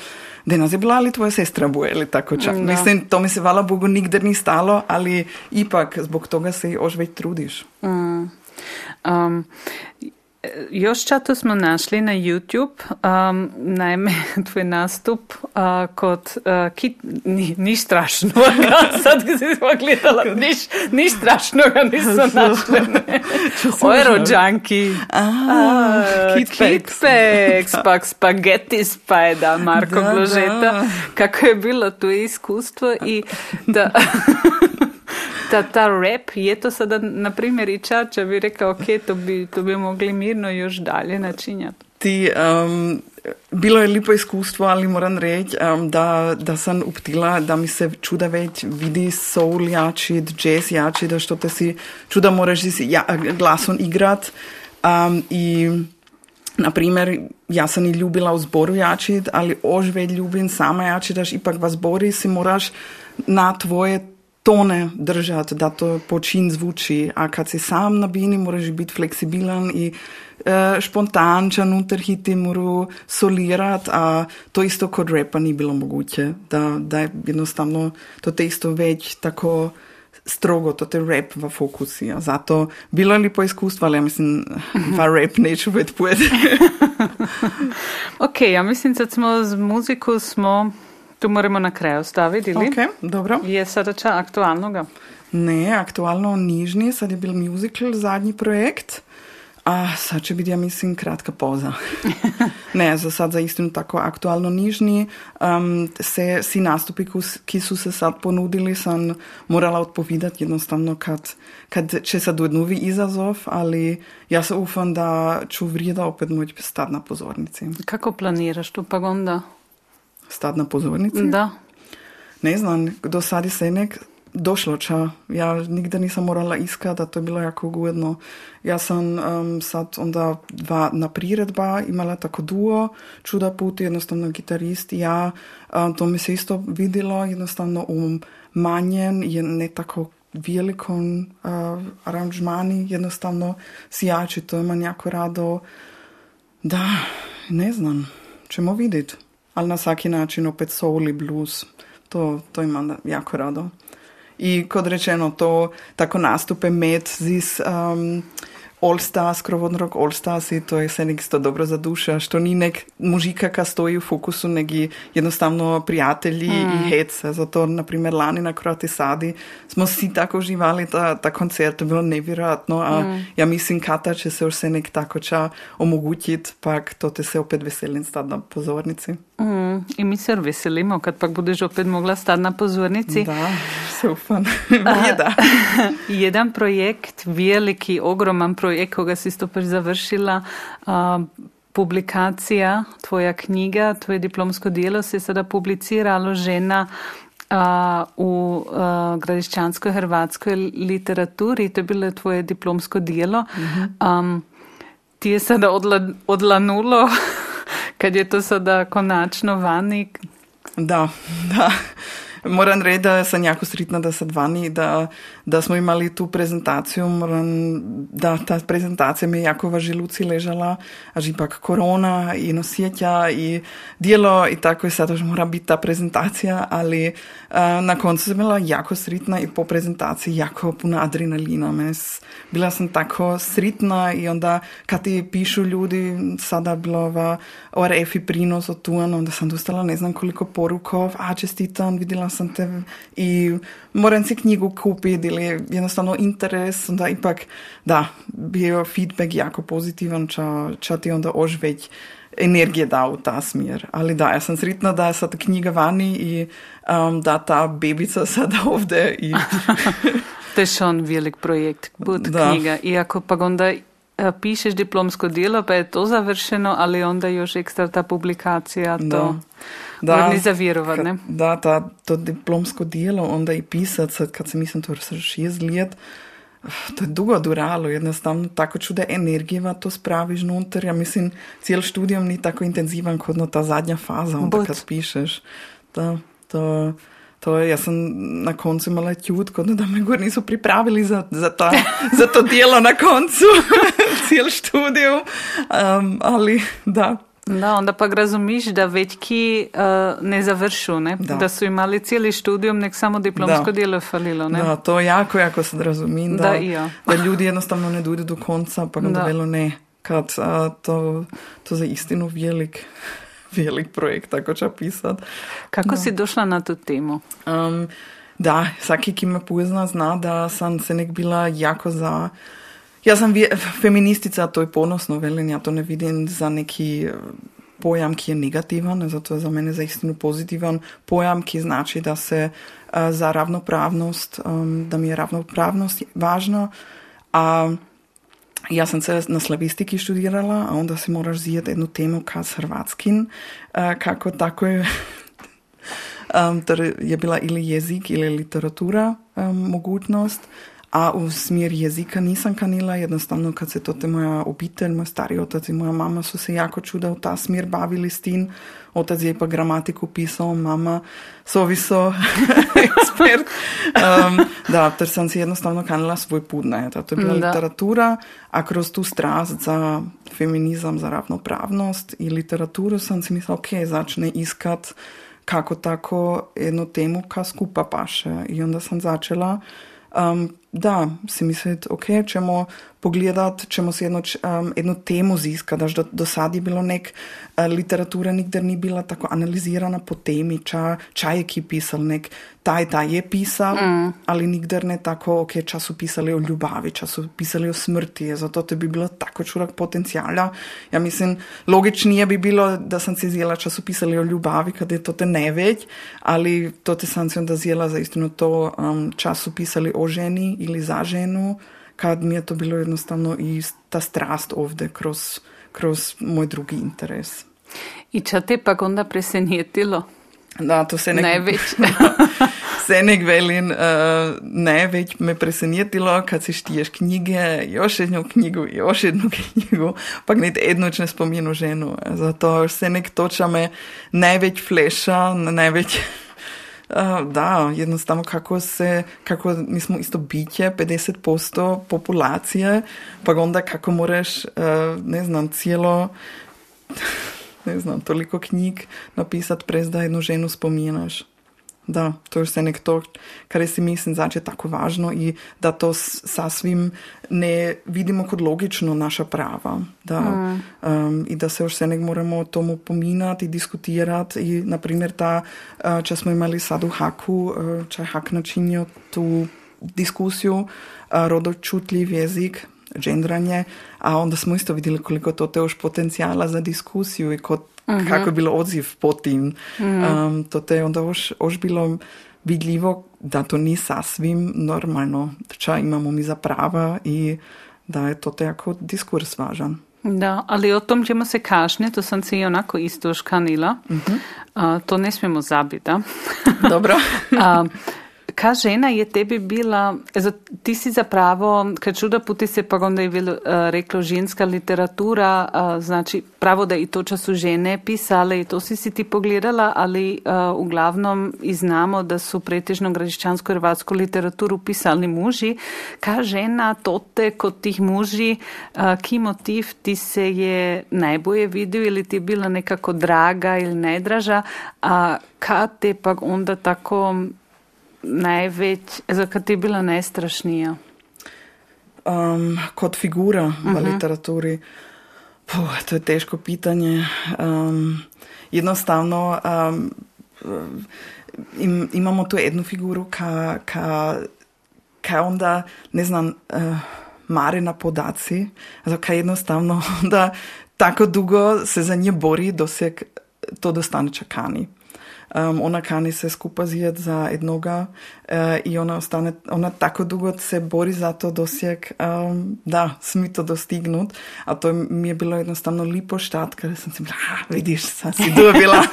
danas je bila ali tvoja sestra boja ili tako čak. Da. Mislim, to mi se hvala Bogu nigdje ni stalo, ali ipak zbog toga se još već trudiš. Um, još čato smo našli na YouTube, um, naime, tvoj nastup uh, kod uh, kit, ni, ni strašno, sad kad si smo gledala, niš, ni strašno ga nisu našli. Ne. Ovo je rođanki. A, Kit Peks. Peks, pak spaghetti spajda, Marko Da, Gložeta. da. Kako je bilo to iskustvo i da... Ta, ta rap, je to sada, na primjer, i Čača bi rekao, ok, to bi, to bi mogli mirno još dalje načinjati. Ti, um, bilo je lipo iskustvo, ali moram reći um, da, da sam uptila da mi se čuda već vidi soul jačit, jazz jačit, da što te si čuda moraš ja, glasom igrat. Um, I, na primjer, ja sam i ljubila u zboru jačit, ali ožve ljubim sama jačit, daš ipak v zbori si moraš na tvoje tone držati, da to počin zvuči. A kad si sam na bini, moraš biti fleksibilan i e, spontančan, utrhiti moru solirat, a to isto kod repa ni bilo moguće. Da, da je jednostavno to te isto već tako strogo, to te rap v fokusi. A zato bilo je lipo iskustvo, ali ja mislim, va rap neću biti pojed. Ok, ja mislim, sad smo z muziku smo, tu moramo na kraju staviti, ili? ok, dobro. Je sada ča aktualnoga? Ne, aktualno nižni, sad je bil musical, zadnji projekt. A sad će biti, ja mislim, kratka poza. ne, za sad za istinu tako aktualno nižni. Um, se, si nastupi, ki su se sad ponudili, sam morala odpovidat jednostavno kad, kad će sad novi izazov, ali ja se ufam da ću vrijeda opet moći stati na pozornici. Kako planiraš tu pa onda? Stati na pozornici? Da. Ne znam, do sad je se nek došlo ča. Ja nigde nisam morala iskati, a to je bilo jako ugodno. Ja sam um, sad onda dva na priredba imala tako duo, čuda put, jednostavno gitarist i ja. Um, to mi se isto vidilo, jednostavno u manjem, je ne tako velikom uh, aranžmani, jednostavno sijači, to imam jako rado. Da, ne znam, ćemo vidjeti. Ali na svaki način opet soul i blues, to, to imam jako rado. I kot rečeno, to tako nastupe med z um, All Stars, krovodnog All Stars i to je se nek isto dobro za duša, što ni nek mužika ka stoji u fokusu, negi jednostavno prijatelji mm. i hece. Zato, na primjer, lani na Kroati Sadi smo si tako uživali ta, ta koncert, to je bilo nevjerojatno, a mm. ja mislim, kata će se už se nek tako ča omogućit, pak to te se opet veselim stati na pozornici. Mm, I mi se veselimo, kad pak budeš opet mogla stati na pozornici. Da, super. da. Jedan projekt, veliki, ogroman projekt, koga si isto pač završila, uh, publikacija, tvoja knjiga, tvoje diplomsko delo se je sada publiciralo žena uh, v uh, gradiščansko-hrvatskoj literaturi. To je bilo tvoje diplomsko delo. Um, ti je sada odla, odlanulo kad je to sada konačno vani? Da, da. Moram reči, da sem jako sretna, da sem vani, da, da smo imeli tu prezentacijo. Moram, da ta prezentacija mi je jako v želuci ležala, a že pak korona in osjetja in delo in tako je sad už mora biti ta prezentacija, ali uh, na koncu sem bila jako sretna in po prezentaciji jako puna adrenalina. Mes, bila sem tako sretna in onda, kad ti pišu ljudi, sada bilo v ORF-i prinos od tu, onda sam dostala ne znam koliko porukov, a čestitam, videla sam te i moram si knjigu kupiti ili jednostavno interes, onda ipak da, bio feedback jako pozitivan, ča, ča ti onda už već energije da u ta smjer. Ali da, ja sam sretna da je sad knjiga vani i um, da ta bebica sada ovde i... to je šon velik projekt, bud knjiga. Iako pa onda pišeš diplomsko delo, pa je to završeno, ali onda još ekstra ta publikacija, to da, ni zavirovat, ne? Da, ta, to diplomsko delo, onda i pisat, sad kad se mislim to šest let, to je dugo duralo, jednostavno tako čude energijeva to spraviš nutar. Ja mislim, cijel študijom ni tako intenzivan kot no ta zadnja faza, onda But. kad pišeš. Da, to... To je, jaz sem na koncu imela čut, kot da me gor niso pripravili za, za, ta, za to delo na koncu, cel študij. Um, ali da. Da, onda pa razumiš, da večki uh, ne završu, ne? Da. da so imeli celi študijum, nek samo diplomsko da. delo falilo. Ne? Da, to jako, jako se razumim, da, da, da ljudi jednostavno ne dojdu do konca, pa da velo ne, kad uh, to, to za istinu velik velik projekt, tako če pisati. Kako no. si došla na to temo? Um, da, vsaki, ki me pozna, zna, da sem se nek bila jako za. Jaz sem feministica, to je ponosno velenje, ja to ne vidim za neki eh, pojam, ki je negativen, zato je za mene zaistino pozitiven pojam, ki znači, da se uh, za ravnopravnost, um, da mi je ravnopravnost važna. Uh, Ja sam se na slavistiki študirala, a onda si moraš zijeti jednu temu ka s hrvatskim, kako tako je, um, je bila ili jezik ili literatura um, mogućnost, a u smjer jezika nisam kanila, jednostavno kad se to te moja obitelj, moj stari otac i moja mama su se jako čuda u ta smjer bavili s tim, otac je pa gramatiku pisao, mama soviso ekspert. Um, da, ter sam si jednostavno kanila svoj put, ne, to je bila da. literatura, a kroz tu strast za feminizam, za ravnopravnost i literaturu sam si mislila, ok, začne iskat kako tako jednu temu ka skupa paše i onda sam začela um, da, si misliti, ok, ćemo pogledati, ćemo si jedno, um, jednu temu ziskati, daž do, do sad je bilo nek uh, literatura nikdar ni bila tako analizirana po temi, ča, ča je ki pisal, nek taj, taj je pisal, mm. ali nikdar ne tako, ok, ča su pisali o ljubavi, ča su pisali o smrti, zato to bi bilo tako čurak potencijala. Ja mislim, logičnije bi bilo da sam si zjela ča su pisali o ljubavi, kada je to te ne već, ali to te sam si onda zjela za istinu to um, ča su pisali o ženi ili za ženu, kad mi je to bilo jednostavno i ta strast ovdje kroz, kroz moj drugi interes. I če te pa onda presenetilo? Da, to se Največ. se nek velin, uh, največ me presenetilo, kad si štiješ knjige, još jednu knjigu, još jednu knjigu, pa nek jednoč ne spominu ženu. Zato se nek toča me največ fleša, največ... Da, jednostavno kako se, kako mi smo isto biće, 50% populacije, pa onda kako moraš, uh, ne znam, cijelo, ne znam, toliko knjig napisati prez da jednu ženu spominaš. Da, to je vse nekto, kar si mislim, da je tako važno in da to sasvim ne vidimo kot logično naša prava. Da, mm. um, in da se vse nek moramo tomu pominati, diskutirati. In, naprimer, ta, uh, če smo imeli sad v Haku, uh, če Hak načinijo tu diskusijo, uh, rodočutljiv jezik, gendranje, a onda smo isto videli, koliko to je už potencijala za diskusijo in kot -hmm. kako je bilo odziv po tim. Um, to je onda už, už bilo vidljivo, da to ni sasvim normalno, če imamo mi za prava in da je to jako diskurs važan. Da, ali o tom ćemo se kašnje, to sam se i onako isto škanila. Mm -hmm. uh, to ne smijemo zabiti. Dobro. uh, Ka žena je tebi bila, ti si zapravo, kad čuda puti se pa onda je bilo uh, reklo ženska literatura, uh, znači pravo da i to času žene pisale i to si si ti pogledala, ali uh, uglavnom i znamo da su pretežno gradišćansku hrvatsku literaturu pisali muži. Ka žena tote kod tih muži, uh, ki motiv ti se je najbolje vidio ili ti je bila nekako draga ili najdraža, a ka te pa onda tako največ, za katero je bila najstrašnija? Um, kot figura uh -huh. v mhm. literaturi. Puh, to je težko pitanje. Um, jednostavno um, im, imamo tu eno figuro, ki onda, ne znam, uh, mare na podaci, ki enostavno onda tako dolgo se za nje bori, da se to dostane čakani. Um, ona kani se skupa zjeti za jednoga uh, i ona ostane, ona tako dugo se bori za to dosjek um, da smi to dostignut, a to mi je bilo jednostavno lipo štat, kada sam si bila, vidiš, sad si dobila.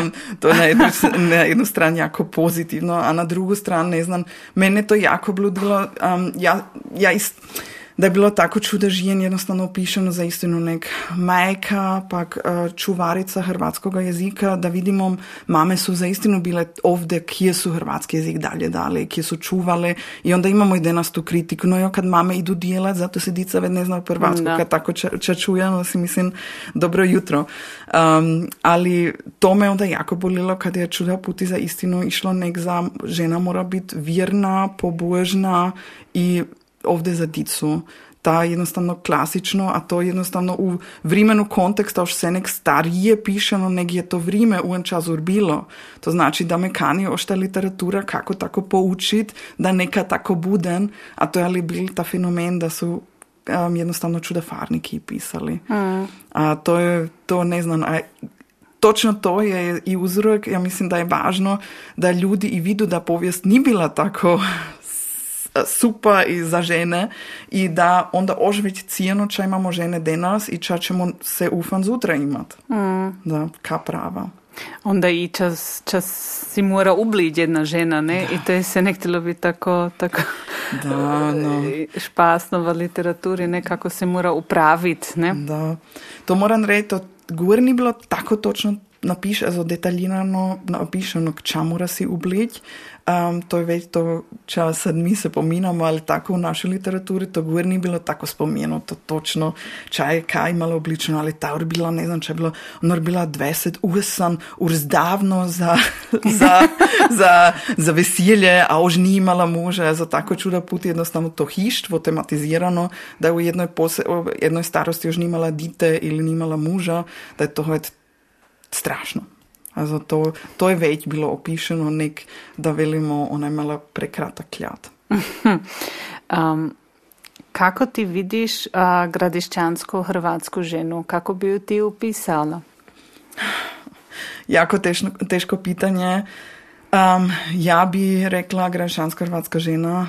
um, to je na jednu, na jednu stranu jako pozitivno, a na drugu stranu, ne znam, mene to jako bludilo, um, ja, ja ist, da je bilo tako čudežen, jednostavno opišeno za istino nek majka, pa eh, čuvarica hrvatskega jezika, da vidimo, mame su za istinu bile ovde, kje su hrvatski jezik dalje dale, kje su čuvale i onda imamo i danas tu kritiku, no jo kad mame idu dijelat, zato se dica ved ne zna hrvatsko, kad tako če, čuje, no si mislim, dobro jutro. Um, ali to me onda jako bolilo, kad je čuda puti za istinu išlo nek za žena mora biti vjerna, pobožna i ovde za dicu. Ta jednostavno klasično, a to jednostavno u vrimenu konteksta už se nek starije pišeno, nek je to vrime u en času bilo. To znači da me kani ošta literatura kako tako poučit, da neka tako buden, a to je ali bil ta fenomen da su um, jednostavno čudafarniki pisali. Mm. A to je, to ne znam, a točno to je i uzrok, ja mislim da je važno da ljudi i vidu da povijest ni bila tako super i za žene i da onda oživiti cijenu ča imamo žene danas i ča ćemo se ufan zutra imat. Mm. Da, ka prava. Onda i čas, čas si mora ubliđ jedna žena, ne? Da. I to je se nektilo biti tako, tako da, no. špasno v literaturi, ne? Kako se mora upraviti, ne? Da. To moram reći, to gore ni bilo tako točno napiše, also detaljirano napišeno, k čemu si ublić. Um, to je već to, če sad mi se pominamo, ali tako v naši literaturi to govor ni bilo tako spomenuto točno, če je kaj imalo oblično, ali ta bila, ne znam, če je bilo, ona je bila 20 usan, urzdavno za, za, za, za veselje, a už ni imala moža, za tako čuda puti jednostavno to hištvo tematizirano, da je v jednoj, pose, v jednoj starosti už ni imala dite ili ni imala moža, da je to strašno. Also to, to je već bilo opišeno, nek, da velimo, ona je imala prekratak ljad. um, kako ti vidiš uh, gradišćansku hrvatsku ženu? Kako bi ju ti upisala? Jako teško, teško pitanje. Um, ja bi rekla gradišćanska hrvatska žena,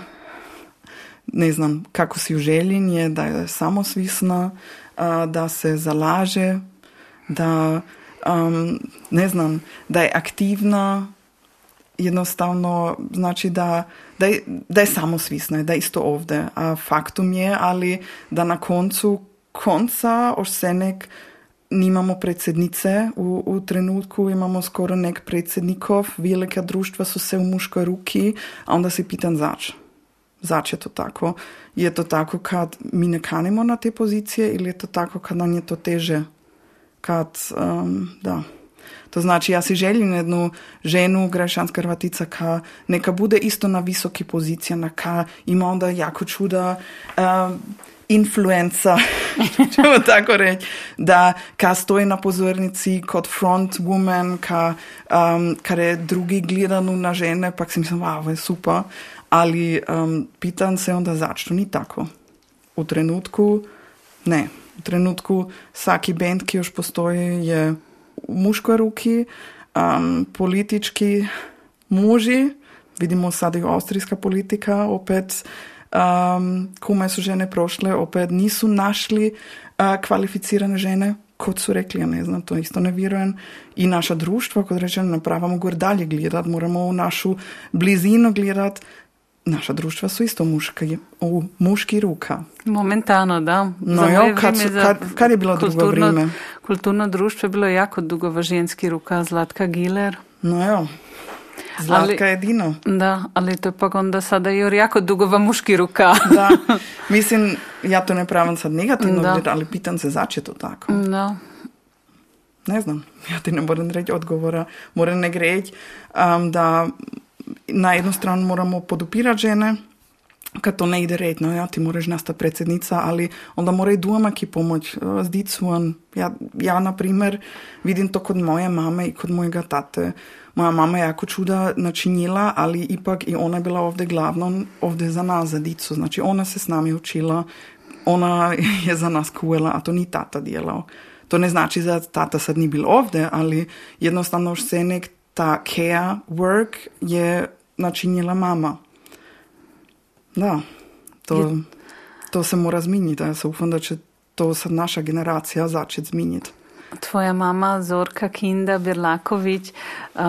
ne znam kako si ju želim, je da je samosvisna, uh, da se zalaže, da um, ne znam, da je aktivna, jednostavno znači da, da, je, da je samosvisna, da je isto ovde. A faktum je, ali da na koncu konca ošsenek nimamo predsednice u, u trenutku, imamo skoro nek predsednikov, velika društva su se u muškoj ruki, a onda se pitan zač. Zač je to tako? Je to tako kad mi ne kanimo na te pozicije ili je to tako kad nam je to teže? Kad, um, da. To znači, ja si želim jednu ženu, grešanska Hrvatica, ka neka bude isto na visoki pozicijama, ka ima onda jako čuda um, influenca, ćemo tako reći, da ka stoji na pozornici kot front woman, ka, um, kada je drugi gledanu na žene, pa si mislim, wow, je super, ali um, pitan se onda zašto ni tako. U trenutku, ne, u trenutku svaki band, ki još postoji, je u muškoj ruki, um, politički muži, vidimo sad i austrijska politika, opet um, kome su žene prošle, opet nisu našli uh, kvalificirane žene, kot su rekli, ja ne znam, to isto ne vjerujem. I naša društva, kot rečeno, napravamo gor dalje gledat, moramo u našu blizinu gledat, naša društva su isto muški, u muški ruka. Momentano, da. No Za jo, kad, su, kad, kad je bilo drugo kulturno, vrijeme? kulturno društvo je bilo jako dugo v ženski ruka, Zlatka Giler. No jo, Zlatka Ali- jedino. Da, ali to je pa onda sada još jako dugo v muški ruka. Da, mislim, ja to ne pravim sad negativno, Da. ali pitam se zač je to tako. Da. Ne znam, ja ti ne moram reći odgovora. Moram nek reći um, da na jednu stranu moramo podupirati žene, kad to ne ide reći, no ja ti moraš nastati predsjednica, ali onda mora i duamaki pomoć s dicom. Ja, ja, na primjer, vidim to kod moje mame i kod mojega tate. Moja mama je jako čuda načinila, ali ipak i ona je bila ovdje glavno, ovdje za nas, za dicu. Znači ona se s nami učila, ona je za nas kuvela, a to ni tata djelao. To ne znači da tata sad ni bil ovdje, ali jednostavno se nek ta care work je načinila mama. Da, to, Je- to se mora zminiti. Ja se upam, da će to sad naša generacija začeti zminiti. Tvoja mama Zorka Kinda Berlaković, uh,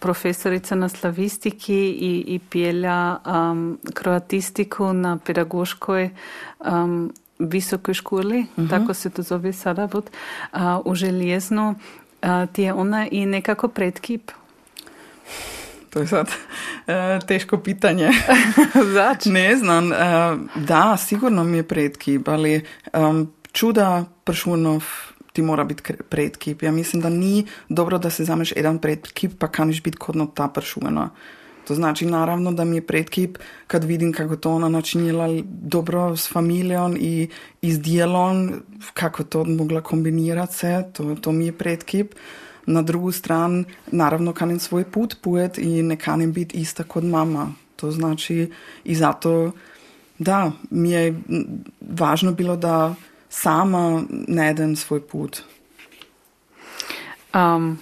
profesorica na slavistiki i, i pjelja um, kroatistiku na pedagoškoj um, visokoj školi, tako se to zove sada, bud, uh, u Željeznu. Uh, ti je ona i nekako predkip? To je sad e, teško pitanje. Zač? Ne znam, e, da, sigurno mi je predkip, ali um, čuda pršunov ti mora biti predkip. Ja mislim da ni dobro da se zameš jedan predkip pa kaniš biti kodno ta pršuna. To znači naravno da mi je predkip kad vidim kako to ona načinila dobro s familijom i, i s dijelom, kako to mogla kombinirati se, to, to mi je predkip. Na drugu stranu, naravno kanim svoj put pujet i ne kanim biti ista kod mama. To znači i zato da, mi je važno bilo da sama najdem svoj put. Um,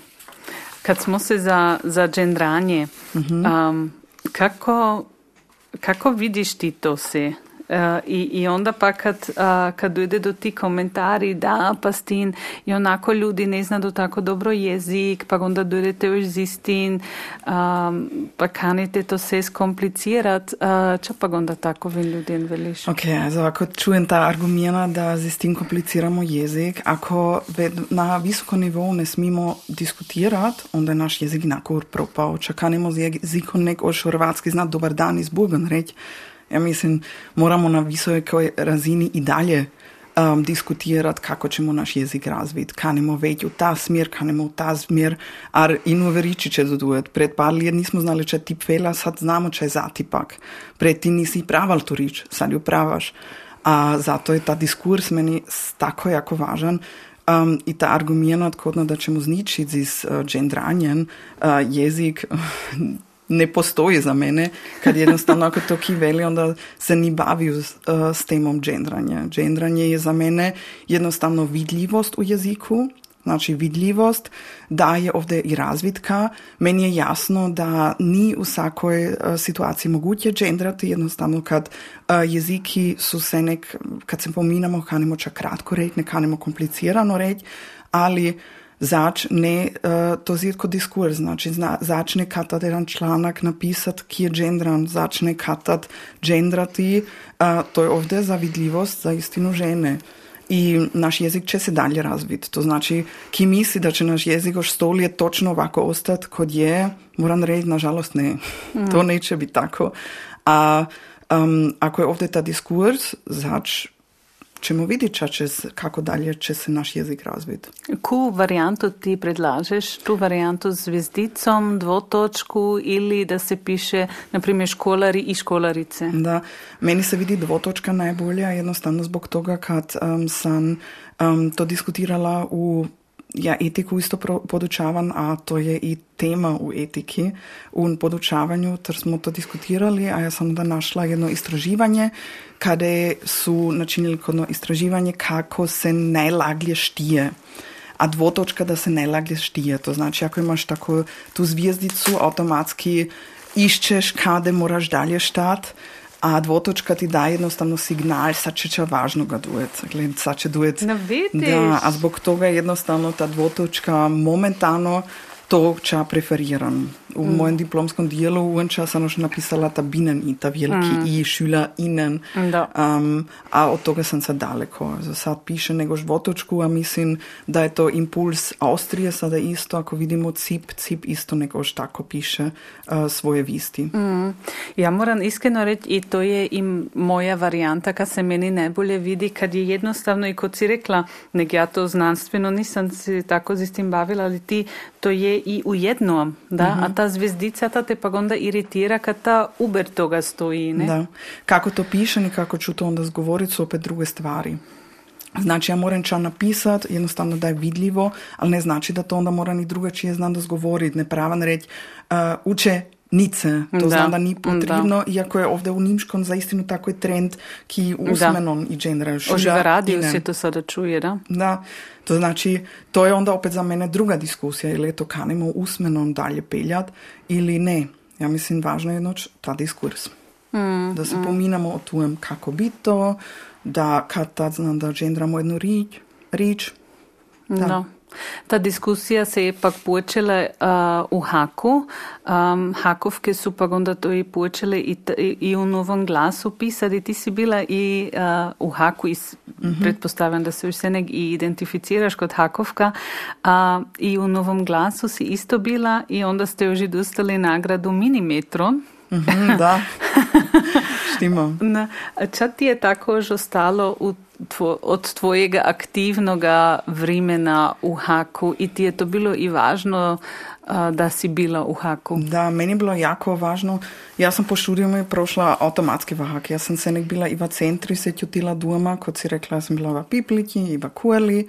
kad smo se za, za gendranje, um, kako, kako vidiš ti to se? Uh, i, I onda pa kad, uh, kad dojde do ti komentari da pa stin i onako ljudi ne znaju tako dobro jezik pa onda dojdete još z istin um, pa kanite to se skomplicirat uh, čo pa onda takovim ljudem veliš? Ok, also ako čujem ta argumenta, da z tem kompliciramo jezik, ako ved- na visoko nivou ne smemo diskutirati, onda je naš jezik enako propal. Če kanimo z jezikom nek oš hrvatski znati dobar dan iz Bugan reći, ja mislim, moramo na visokoj razini i dalje um, diskutirati, kako ćemo naš jezik razviti. Kanimo veći u ta smjer, kanimo u ta smjer, ar in uveriči će dodujet. Pred par let nismo znali, če tip fela, sad znamo, če je zatipak. Pred ti nisi praval to rič, sad ju pravaš. A zato je ta diskurs meni tako jako važan. Um, I ta argument, kodno da ćemo zničiti z uh, gendranjem uh, jezik, ne postoji za mene, kad jednostavno ako to ki veli, onda se ni bavio s, uh, s temom gendranja. Gendranje je za mene jednostavno vidljivost u jeziku, znači vidljivost, da je ovdje i razvitka. Meni je jasno da ni u svakoj uh, situaciji moguće gendrati, jednostavno kad uh, jeziki su se nek, kad se pominamo, kanimo čak kratko reći, ne kanimo komplicirano reći, ali začne uh, to zjeti kot diskurs, znači zna, začne katati jedan članak napisati, ki je gendran, začne katati gendrati, uh, to je ovdje zavidljivost za istinu žene. I naš jezik će se dalje razviti. To znači, ki misli da će naš jezik još sto let točno ovako ostati kod je, moram reći, nažalost ne. Mm. To neće biti tako. A um, ako je ovdje ta diskurs, zač ćemo vidjeti će se, kako dalje će se naš jezik razviti. Ku varijantu ti predlažeš? Tu varijantu s zvijezdicom, dvotočku ili da se piše, na primjer, školari i školarice? Da, meni se vidi dvotočka najbolja, jednostavno zbog toga kad um, sam um, to diskutirala u ja etiku isto podučavam, a to je i tema u etiki, u podučavanju, ter smo to diskutirali, a ja sam onda našla jedno istraživanje kada su načinili kodno istraživanje kako se najlaglje štije. A dvotočka da se najlaglje štije. To znači ako imaš tako tu zvijezdicu, automatski iščeš kada moraš dalje štat, a dvotočka ti daje jednostavno signal, sad će će važno ga dujet. Gled, sad će dujet. No, da, a zbog toga jednostavno ta dvotočka momentalno to ča preferiram. U mm. mojem diplomskom dijelu uvenča sam još napisala ta binen i ta veliki mm. i šula inen. Um, a od toga sam sad daleko. Za sad piše nego žvotočku, a mislim da je to impuls Austrije sada isto, ako vidimo cip, cip isto nego tako piše uh, svoje visti. Mm. Ja moram iskreno reći i to je i moja varijanta kad se meni najbolje vidi kad je jednostavno i kod si rekla, nek ja to znanstveno nisam se tako s tim bavila, ali ti to je i u jednom, da, mm -hmm. a ta ta te pa onda iritira kad ta uber toga stoji, ne? Da. Kako to piše i kako ću to onda zgovoriti su opet druge stvari. Znači, ja moram ča napisat, jednostavno da je vidljivo, ali ne znači da to onda mora ni drugačije znam da zgovoriti, ne pravan reći, uh, uče nice, to da. znam da ni potrebno, da. iako je ovdje u Nimškom zaistinu tako je trend ki usmenom i genera. Oživa radio se to sada čuje, da? Da, to znači, to je onda opet za mene druga diskusija, ili je to kanimo usmenom dalje peljat ili ne. Ja mislim, važno je jednoč ta diskurs. Mm, da se mm. pominamo o tujem kako bi to, da kad tad znam da gendramo jednu rič, rič. Da. No. Ta diskusija se je pak počela uh, u Haku. Um, Hakovke su pak onda to i počele i, i u Novom glasu pisati. Ti si bila i uh, u Haku i mm -hmm. pretpostavljam da se još se nek i identificiraš kod Hakovka. Uh, I u Novom glasu si isto bila i onda ste još i dostali nagradu Minimetro. Mm -hmm, da, štimo. Ča ti je tako još ostalo u tvo, od tvojega aktivnoga vremena u Haku i ti je to bilo i važno da si bila u Haku? Da, meni je bilo jako važno. Ja sam po študiju prošla automatski v Hak. Ja sam se nek bila i v centri se čutila doma, kot si rekla, sam bila v Pipliki i v Kueli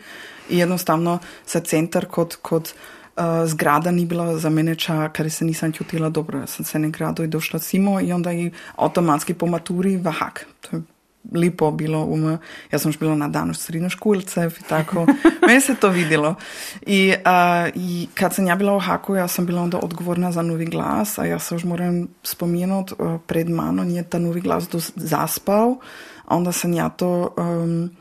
i jednostavno sa centar kod, kod uh, zgrada ni bila za mene ča, kar se nisam čutila dobro. Ja sam se nek rado i došla simo i onda i automatski po maturi v Hak. To je lepo bilo. Um, jaz sem bila na danu srednjoškolcev in tako. Meni se to videlo. I, uh, I kad sam ja bila u Haku, ja sam bila onda odgovorna za novi glas, a ja se još moram spomenuti, pred mano nije ta novi glas zaspal, a onda sam ja to um,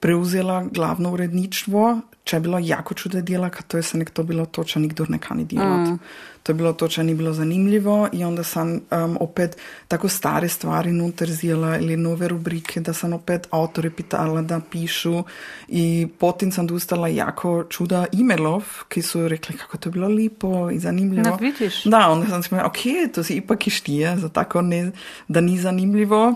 preuzela glavno uredništvo, če je bilo jako čude djela, kad to je se nek to bilo to, če nikdo ne kani djelat. Mm. To je bilo to, če ni bilo zanimljivo i onda sam um, opet tako stare stvari nuter zjela ili nove rubrike, da sam opet autore pitala da pišu i potem sam dostala jako čuda e-mailov, ki su rekli kako to je bilo lipo i zanimljivo. Da, vidiš. Da, onda sam si ok, to si ipak i štije, za tako ne, da ni zanimljivo.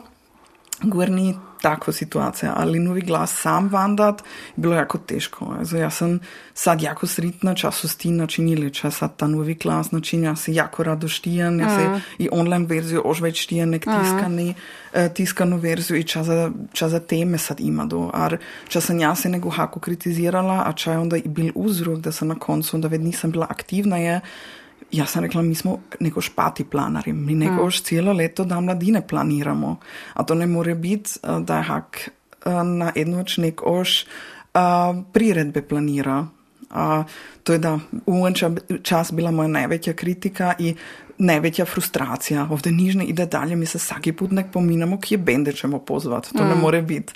Gurni tako situacija, ali novi glas sam vandat je bilo jako teško. Also, ja sam sad jako sretna, ča su s tim načinili, ča sad ta novi glas način, ja se jako rado štijem, ja se i online verziju už već štijem, nek tiskani, uh, tiskanu verziju i ča za, ča za teme sad ima do. Ar ča sam ja se nego haku kritizirala, a ča je onda i bil uzrok, da sam na koncu, onda već nisam bila aktivna je, ja sam rekla, mi smo nekož pati planari, mi nekož cijelo leto da mladine planiramo. A to ne more biti, da je hak na jednoč nekož priredbe planira. A to je da u čas bila moja najveća kritika i najveća frustracija. Ovdje nižne ide dalje, mi se svaki put nek pominamo, kje bende ćemo pozvat. To mm. ne more biti.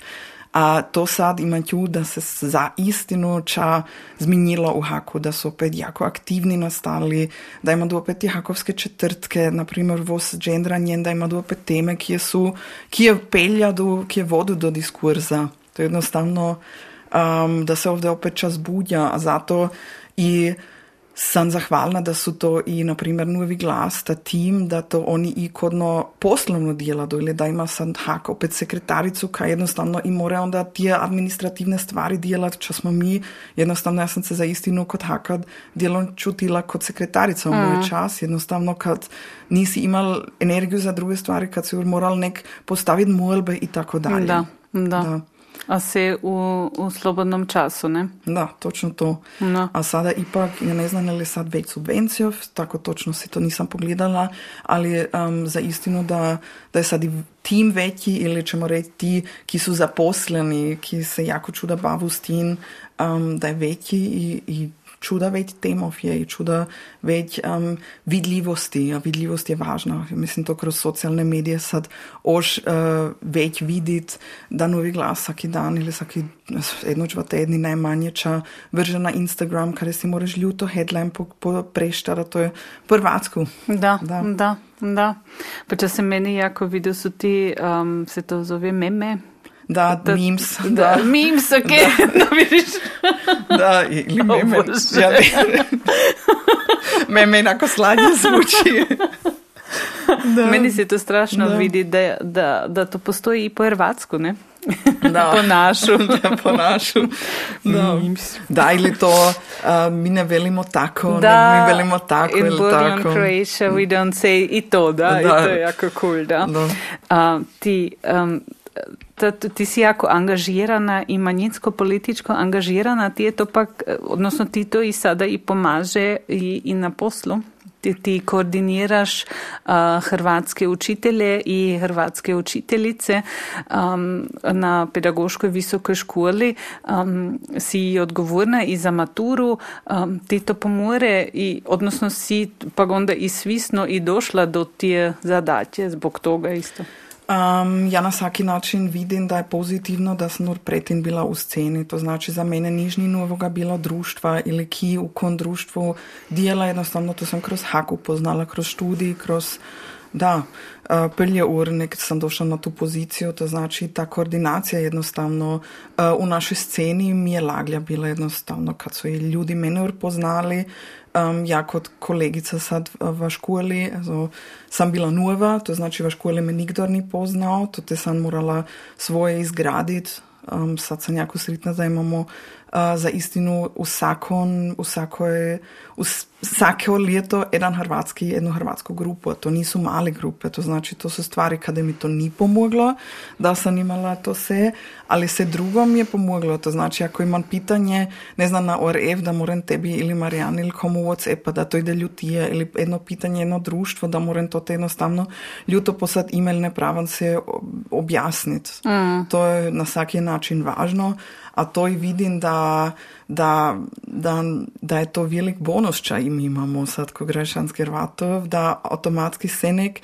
A to sad ima tu da se za istinu ča zminilo u haku, da su opet jako aktivni nastali, da ima tu opet i hakovske četvrtke, na primjer vos gendranjen, da ima tu opet teme kje su, kje peljadu, kje vodu do diskurza. To je jednostavno um, da se ovdje opet čas budja, zato i sam zahvalna da su to i, na primjer, Novi glas, ta tim, da to oni i kodno poslovno djeladu ili da ima sad hak opet sekretaricu ka jednostavno i mora onda tije administrativne stvari djelat, čo smo mi, jednostavno ja sam se za istinu kod haka djelom čutila kod sekretarica u moj čas, jednostavno kad nisi imal energiju za druge stvari, kad si moral nek postaviti molbe i tako dalje. Da, da. da. A se u, u slobodnom času, ne? Da, točno to. No. A sada ipak, ja ne znam je li sad već subvencijov, tako točno si to nisam pogledala, ali um, za istinu da, da je sad i tim veći ili ćemo reći ti ki su zaposleni, ki se jako čuda bavu s tim, um, da je veći i, i čuda več temov je i čuda več um, vidljivosti. A vidljivost je važna. Mislim, to kroz socijalne medije sad oš uh, več vidit da novi glas svaki dan ili svaki jedno dva tedni najmanje ča vrže na Instagram, kada si moraš ljuto headline po, po preštara, to je prvacku. Da, da, da. da. Pa če se meni jako vidio su ti, um, se to zove meme, da, da, memes. Da, da. memes, ok, da, no, vidiš. da, ili meme. Oh, ja, meme enako sladnje zvuči. Da. Meni se to strašno da. vidi, da, da, da to postoji i po hrvatsku, ne? Da. po našu. da, po našu. Da. da, ili to uh, mi ne velimo tako, da. ne, mi velimo tako In ili tako. In Croatia we don't say i to, da, da. i to je jako cool, da. da. Uh, ti, um, ti si jako angažirana i manjinsko političko angažirana, ti je to pak, odnosno ti to i sada i pomaže i, i na poslu. Ti, ti koordiniraš uh, hrvatske učitelje i hrvatske učiteljice um, na pedagoškoj visokoj školi, um, si odgovorna i za maturu, um, ti to pomore i odnosno si pa onda i svisno i došla do tije zadatje zbog toga isto. Um, ja na vsaki način vidim, da je pozitivno, da sem predtem bila v sceni. To znači za mene niž ni novega bilo društva ili ki v kon društvu dela, jednostavno to sem kroz haku poznala, kroz študij, kroz da, uh, pelje ur, nekaj sem došla na tu pozicijo, to znači ta koordinacija jednostavno uh, v naši sceni mi je laglja bila jednostavno, kad so ljudi mene poznali, um, ja kot kolegica sad v školi, also, sam bila nova, to znači v školi me nikdor ni poznao, to te sam morala svoje izgraditi, um, sad sam jako sretna da imamo uh, za istinu vsakon, vsakoj, vsako leto jedan hrvatski, jednu hrvatsku grupu, to nisu male grupe, to znači to su stvari kada mi to ni pomoglo, da sam imala to se, ali se drugom je pomoglo, to znači ako imam pitanje, ne znam na ORF da moram tebi ili Marijan ili komu Whatsappa da to ide ljutije ili jedno pitanje, jedno društvo da moram to te jednostavno ljuto poslati e-mail ne pravan se objasniti. Mm. To je na svaki način važno, a to i vidim da, da, da, da je to velik bonus, če im imamo sad ko grešanski Hrvatov, da automatski senek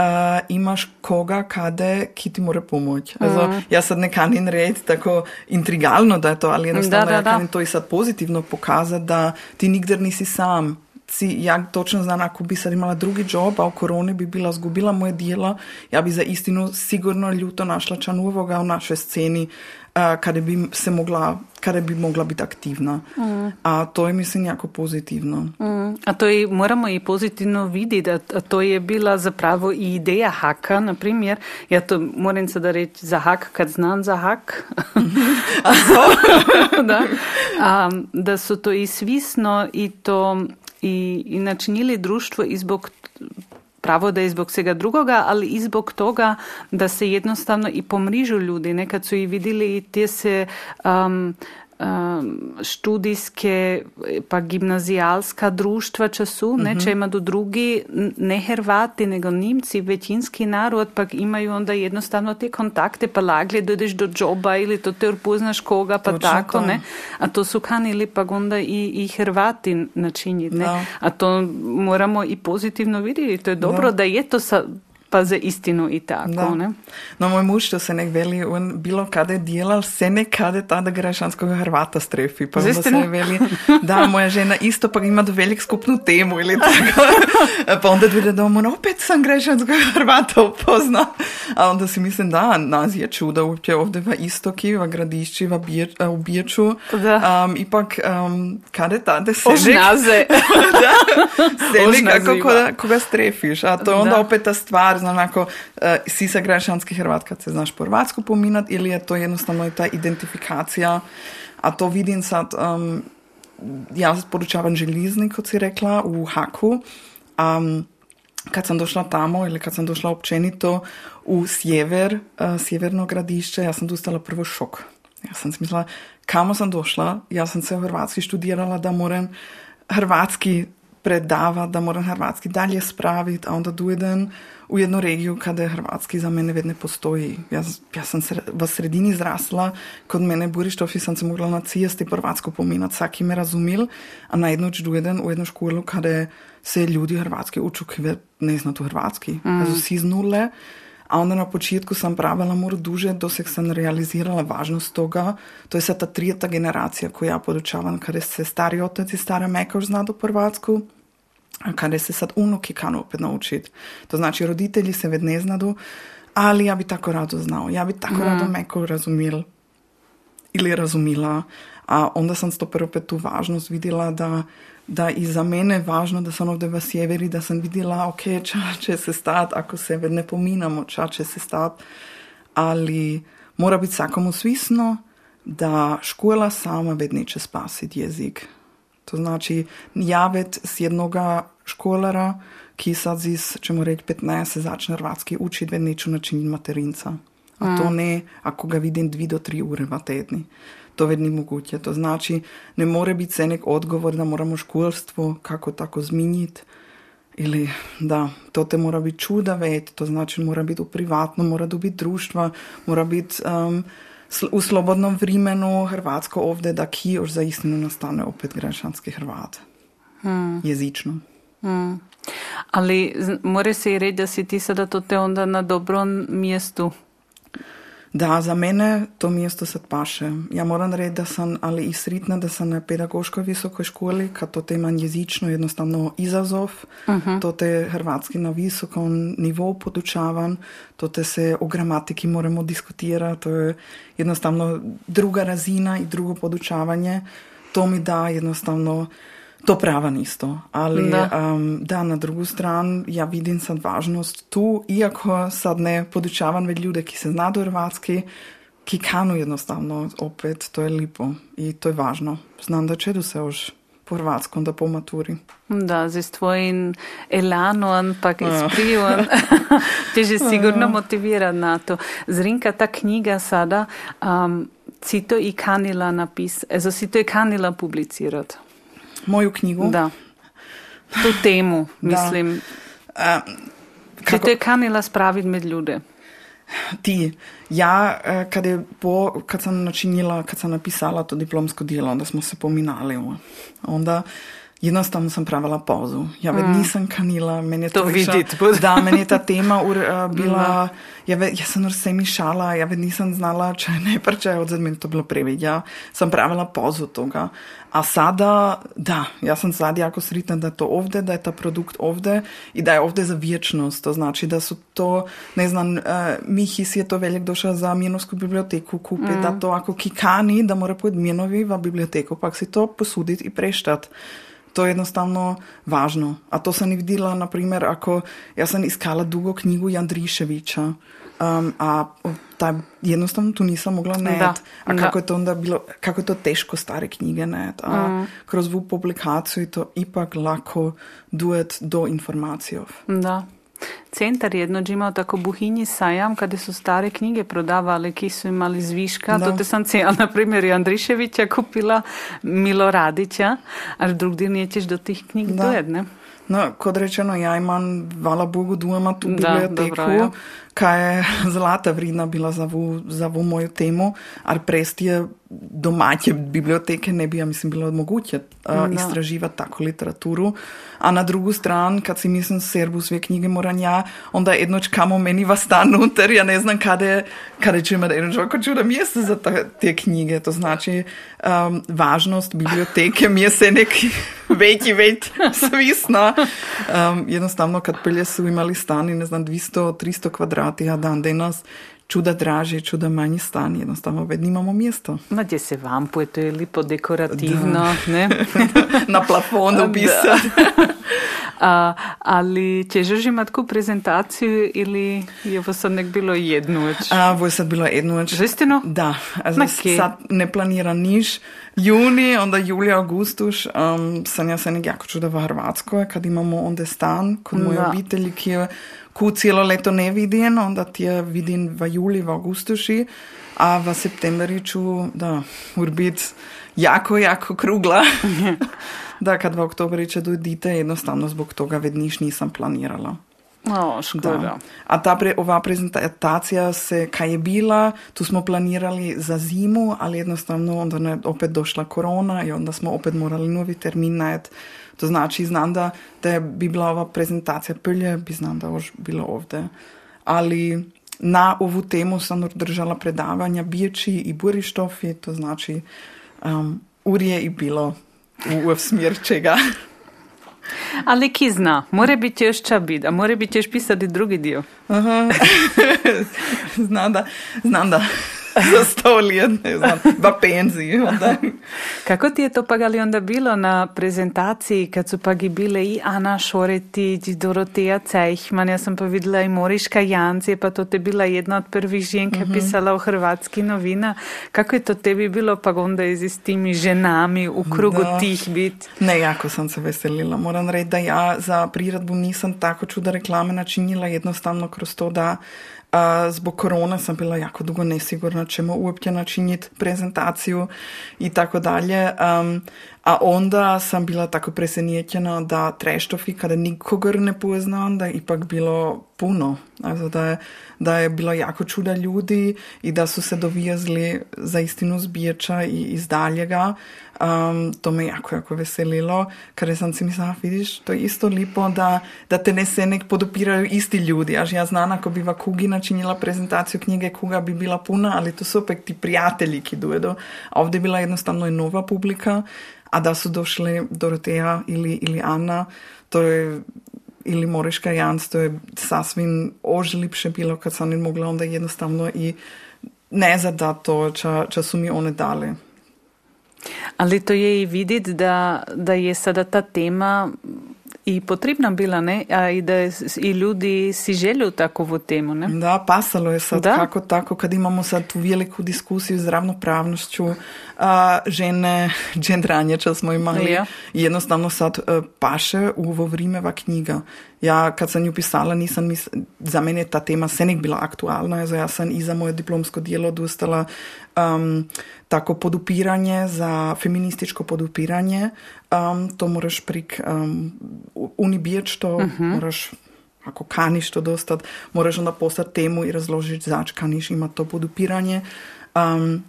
uh, imaš koga kade ki ti more pomoći. Mm. Also, ja sad ne kanim reći tako intrigalno da je to, ali jednostavno da, da, ja da. kanim to i sad pozitivno pokazati da ti nigdje nisi sam. Si, ja točno znam, ako bi sad imala drugi job, a u koroni bi bila zgubila moje dijelo, ja bi za istinu sigurno ljuto našla ča novoga u našoj sceni, kada bi se mogla, kada bi mogla biti aktivna. Mm. A to je mislim jako pozitivno. Mm. A to je, moramo i pozitivno vidjeti, a to je bila zapravo i ideja haka, na primjer. Ja to moram sada reći za hak kad znam za hak. da. A, da su to i svisno i to i, i načinili društvo i zbog pravo da je zbog svega drugoga, ali i zbog toga da se jednostavno i pomrižu ljudi. Nekad su i vidjeli i te se um, študijske pa gimnazijalska društva času, mm -hmm. neče ima do drugi, ne Hrvati, nego Nimci, većinski narod, pa imaju onda jednostavno te kontakte, pa lagli dođeš do džoba ili to te upoznaš koga, pa Točno tako, to. ne? A to su kanili pa onda i, i Hrvati načiniti, ne? Da. A to moramo i pozitivno vidjeti, to je dobro da, Da. je to sa, pa za istinu i tako, Da. ne? No, moj muž, to se nek veli, on bilo kada delal, se nekada tada grašanskog Hrvata strefi. Pa onda Zistinu? se veli, da, moja žena isto pa ima do velik skupnu temu ili tako. pa onda vidi da on opet sam grašanskog Hrvata upozna. A onda si mislim, da, nas je čudo uopće ovdje v istoki, v gradišči, v Bije- u Biječu. Da. Um, ipak, um, kada tada se Ožnaze. da, se nekako koga, koga strefiš. A to je onda Da. opet ta stvar, znaš, ako uh, si sa grašanski Hrvat se znaš po hrvatsku pominat ili je to jednostavno ta identifikacija. A to vidim sad, um, ja podučavam želiznik, kot si rekla, u Haku. Um, kad sam došla tamo ili kad sam došla općenito u sjever, uh, sjeverno gradišće, ja sam dostala prvo šok. Ja sam mislila, kamo sam došla, ja sam se u Hrvatski študirala da moram hrvatski predavat, da moram hrvatski dalje spraviti, a onda dojdem u jednu regiju kada je hrvatski za mene već ne postoji. Ja, ja sam se v sredini zrasla, kod mene Burištofi sam se mogla na cijesti hrvatsko pominat, svaki me razumil, a najednoć dojdem u jednu školu kada se ljudi hrvatski uču, ki ve- ne zna tu hrvatski. Mm. Also si z nule, a onda na početku sam pravila mora duže, doseg sam realizirala važnost toga. To je sad ta trijeta generacija koju ja podučavam, kada se stari otac i stara meka už zna do Hrvatsku, a kada se sad unuki kanu opet naučiti. To znači roditelji se već ne znadu, ali ja bi tako rado znao. Ja bi tako rado meko razumil ili razumila. A onda sam stopero opet tu važnost vidjela da, da i za mene je važno da sam ovdje v sjeveri, da sam vidjela, ok, ča će se stat, ako se ne pominamo, ča će se stat, ali mora biti svakomu svisno da škola sama već neće spasiti jezik. To znači, ja već s jednoga školara, ki sad zis, ćemo reći, 15 se začne hrvatski učiti, već neću načiniti materinca. A to ne, ako ga vidim dvi do tri ure v tedni. To već ni moguće. To znači, ne more biti se nek odgovor da moramo školstvo kako tako zminjiti. Ili da, to te mora biti čuda već, to znači mora biti u privatno, mora biti društva, mora biti um, sl- u slobodnom vremenu Hrvatsko ovdje da ki još za istinu nastane opet grašanski Hrvat. Jezično. Mm. Ali mora se i reći da si ti sada to te onda na dobrom mjestu. Da, za mene to mjesto sad paše. Ja moram reći da sam, ali i sritna da sam na pedagoškoj visokoj školi, kad to te imam jezično jednostavno izazov, to te hrvatski na visokom nivou podučavan, to te se o gramatiki moramo diskutirati, to je jednostavno druga razina i drugo podučavanje. To mi da jednostavno to pravan isto, ali Da. um, da, na drugu stran ja vidim sad važnost tu, iako sad ne podučavam već ljude ki se zna do hrvatski, ki kanu jednostavno opet, to je lipo i to je važno. Znam da će se još po hrvatskom da po maturi. Da, z tvojim elanom, pa izprivom, te že sigurno motivira na to. Zrinka, ta knjiga sada, um, si to i kanila napis, ezo si to i kanila publicirati. Moju knjigu? Da. Tu temu, Da. mislim. Ti kako- to je kanila spraviti med ljude. ti, ja, kad, po, kad sam načinila, kad sam napisala to diplomsko djelo, onda smo se pominali. Onda jednostavno sam pravila pauzu. Ja već nisam kanila, meni je Mm. To bude. Da, meni je ta tema ur, eh, bila, ja, ve, ja sam se mi šala, ja već nisam znala če ne prče, odzad meni to bilo previd. Ja sam pravila pauzu toga. A sada, da, ja sam sad jako sretna da je to ovdje, da je ta produkt ovdje i da je ovdje za vječnost. To znači da su to, ne znam, uh, Mihis je to veljak došao za Mjenovsku biblioteku kupi, da to ako kikani, da mora pojeti Mjenovi v biblioteku, pak si to posuditi i preštat. To je jednostavno važno. A to sam i vidjela, na primjer, ako ja sam iskala dugo knjigu Jandriševića, um, a taj, jednostavno tu nisam mogla net. A kako je to onda bilo, kako je to teško stare knjige net. A kroz ovu publikaciju je to ipak lako duet do informacijov. Da. Centar je jednoč imao tako buhinji sajam kada su stare knjige prodavali ki su imali zviška. Da. To te sam cijela, na primjer, i Andriševića kupila, Miloradića, a drugdje nećeš do tih knjig Da. dojet, ne? No, kot rečeno, ja imam, hvala Bogu, doma tu Da, biblioteku, dobro, ja. Kaj je zlata vredna bila za vu, za vu mojo temu, ali prestije domaće biblioteke ne bi, ja mislim, bilo moguće uh, Da. istraživati tako literaturu. A na drugu stran, kad si mislim serbu sve knjige moram ja, onda jednoć kamo meni va stan unutar, ja ne znam kada, kada ću imati jedno čovjeko čuda mjesto za ta, te knjige. To znači, um, važnost biblioteke mi je se neki veći već svisna. Um, jednostavno, kad pelje su imali stan i ne znam, 200-300 kvadrati, a dan danas čuda draži, čuda manji stan, jednostavno već nimamo mjesto. Ma gdje se vampuje, to je lipo dekorativno, ne? Na plafonu Da. pisati. A, ali ćeš još imati takvu prezentaciju ili je ovo sad nek bilo jednu već? A, ovo je sad bilo jednu noć. Žestino? Da, Ma okay. sad ne planira niš. Juni, onda julija, augustuš, um, sam ja se nek jako čuda v Hrvatskoj, kad imamo onda stan kod moje Da. obitelji, ki je ku cijelo leto ne vidim, onda ti je vidim v juli, v augustuši, a v septembri ću, da, mora biti jako, jako krugla. da, kad v oktobri će dojdite, jednostavno zbog toga vedniš nisam planirala. O, škoda. Da. A ta pre, ova prezentacija se, kaj je bila, tu smo planirali za zimu, ali jednostavno onda je opet došla korona i onda smo opet morali novi termin najeti. To znači, znam da, da je bi bila ova prezentacija prije, bi znam da još bilo ovdje. Ali na ovu temu sam držala predavanja Biječi i Burištofi, to znači um, urje i bilo u, u smjer čega. Ali ki zna, mora biti još ča bit, a mora biti još pisati drugi dio. Aha. znam da, znam da za sto let, ne znam, v penziji. Onda. Kako ti je to pa ali onda bilo na prezentaciji kad su pa bile i Ana Šoretić, Doroteja Cejhman, ja sam pa videla i Moriška Janci, pa to te bila jedna od prvih žen, ki je pisala u hrvatski novina. Kako je to tebi bilo pa onda i s timi ženami u krugu Da. tih bit? Ne, jako sam se veselila. Moram reći da ja za priredbu nisam tako čuda reklame načinila jednostavno kroz to da a, zbog korona sam bila jako dugo nesigurna ćemo uopće načiniti prezentaciju i tako dalje. A onda sam bila tako presenječena da treštofi kada nikogar ne poznam, da je ipak bilo puno. Also da, je, da je bilo jako čuda ljudi i da su se dovijezli za istinu zbirča i iz daljega. Um, to me jako, jako veselilo, kada sam si mislila, vidiš, to je isto lipo da, da te ne se nek podupiraju isti ljudi. Až ja znam, ako bi va Kugi načinila prezentaciju knjige, Kuga bi bila puna, ali to su opet ti prijatelji ki dojedu. A ovdje je bila jednostavno i nova publika, a da su došli Doroteja ili, ili Anna, to je ili Moriška Janc, to je sasvim ož lipše bilo kad sam ne mogla onda jednostavno i ne da to, ča, ča su mi one dale. Ali to je i vidit da, da je sada ta tema i potrebna bila, ne? A i da je i ljudi si želju takovu temu, ne? Da, pasalo je sad Da. kako tako, kad imamo sad tu veliku diskusiju s ravnopravnošću a, žene, džendranje, ča smo imali, Ja. jednostavno sad e, paše u ovo vrimeva knjiga. Ja kad sam ju pisala nisam mis... za mene ta tema senek bila aktualna, also ja sam i za moje diplomsko dijelo dostala um, tako podupiranje za feminističko podupiranje. Um, to moraš prik um, unibijeć to, moraš ako kaniš to dostat, moraš onda poslati temu i razložiti zač kaniš ima to podupiranje. Um,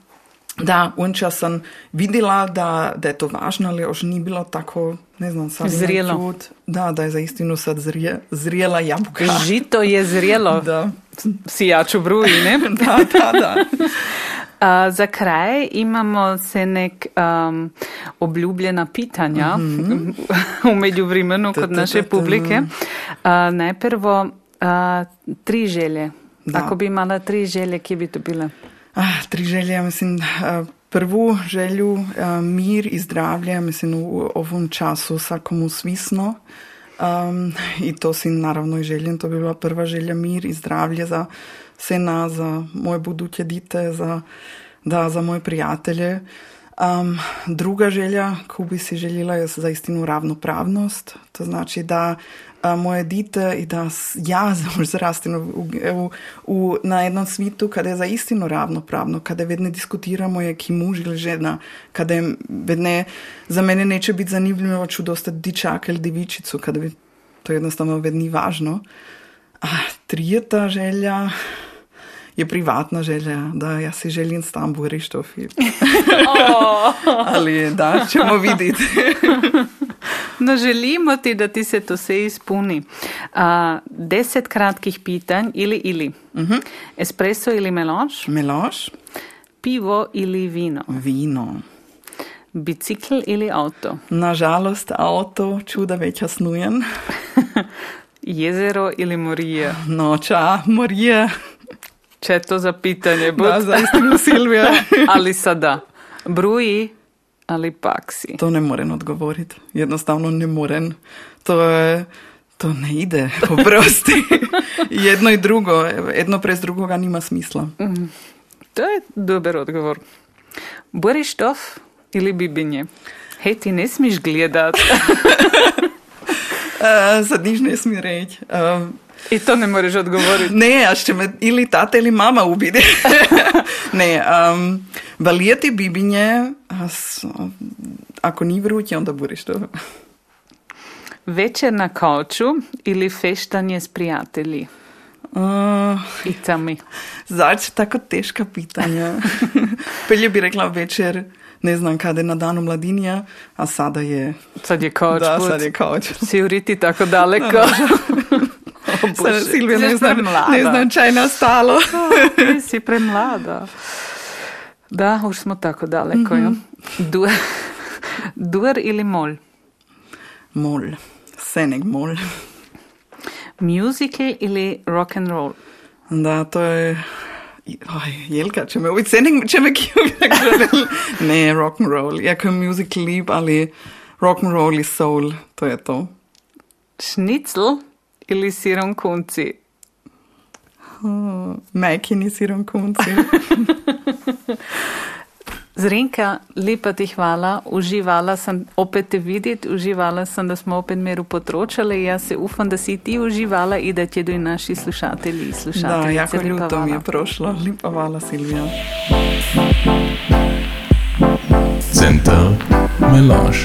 da, unča sam vidjela da, da je to važno, ali još nije bilo tako, ne znam, sad imam Zrelo. čut. Da, da je za istinu sad zrije, zrijela jabuka. Žito je zrelo, Da, sijaču bruji, ne? da, da, da. A, za kraj imamo se nek um, obljubljena pitanja u međuvremenu kod Ta, ta, naše publike. A, najprvo a, tri želje. Da. Ako bi imala tri želje, kje bi to bile? Ah, tri želje, mislim, eh, prvu želju eh, mir i zdravlje, ja mislim u ovom času svakomu svisno. Um, I to si naravno i željem, to bi bila prva želja mir i zdravlje za vse nas, za moje buduće dite, za, da, za moje prijatelje. Um, druga želja koju bi si željela je za istinu ravnopravnost, to znači da moje dite i da ja zrastim u, u, u, na jednom svitu kada je za istinu ravnopravno, kada vedne diskutiramo je ki muž ili žena, kada je vedne, za mene neće biti zanimljivo ću dostati dičaka ili divičicu, kada bi to jednostavno vedno ni važno. A trijeta želja je privatna želja, da ja si želim tam Borištofi. Oh. Ali da, ćemo vidjeti. No, želimo ti da ti se to sve ispuni. A, deset kratkih pitanj ili ili. Espresso ili melange, Melanž, pivo ili vino, vino. bicikl ili avto, Nažalost, avto, čuda večja snujen. jezero ili morije. Noča, morje, Чето за питање, бот. Да, заистину, Силвија. Али сада, бруи али пак си? То не морен одговорит. Едноставно не морен. то е... То не иде, попрости. едно и друго, едно през другога нема смисла. То Тоа е добер одговор. Бориштов или бибиње? Хеј, ти не смиш гледат. Сад ниш не сми реќ. I to ne moreš odgovoriti. Ne, a što me ili tata ili mama ubiti. ne, um, valijeti bibinje, ako ni vruće, onda buriš to. Večer na kaoču ili feštanje s prijatelji? Uh, I tam mi. Zač, tako teška pitanja. Pelje bi rekla večer, ne znam kada je na danu mladinja, a sada je... Sad je kaoč put. Sad je kaoč. Si uriti tako daleko. Da, da. Bože. Silvija, ne znam, ne znam čaj nastalo. Ti si premlada. Da, už smo tako daleko. jo. Du- Dur ili mol? Mol, Seneg mol. Musical ili rock and roll? Da, to je... Oj, Jelka će me Seneg će me kiviti. ne, rock and roll. Iako je music lip, ali rock and roll i soul, to je to. Šnicl ili sirom kunci? Uh, Mekini sirom kunci. Zrinka, lepa ti hvala. Uživala sem opet te videti, uživala sem, da smo opet meru potročali. Jaz se upam, da si ti uživala in da ti tudi naši slušatelji in da, slušateljice. jako Lepa ljuto mi je prošlo. Lipa hvala, Silvija. Center Melange.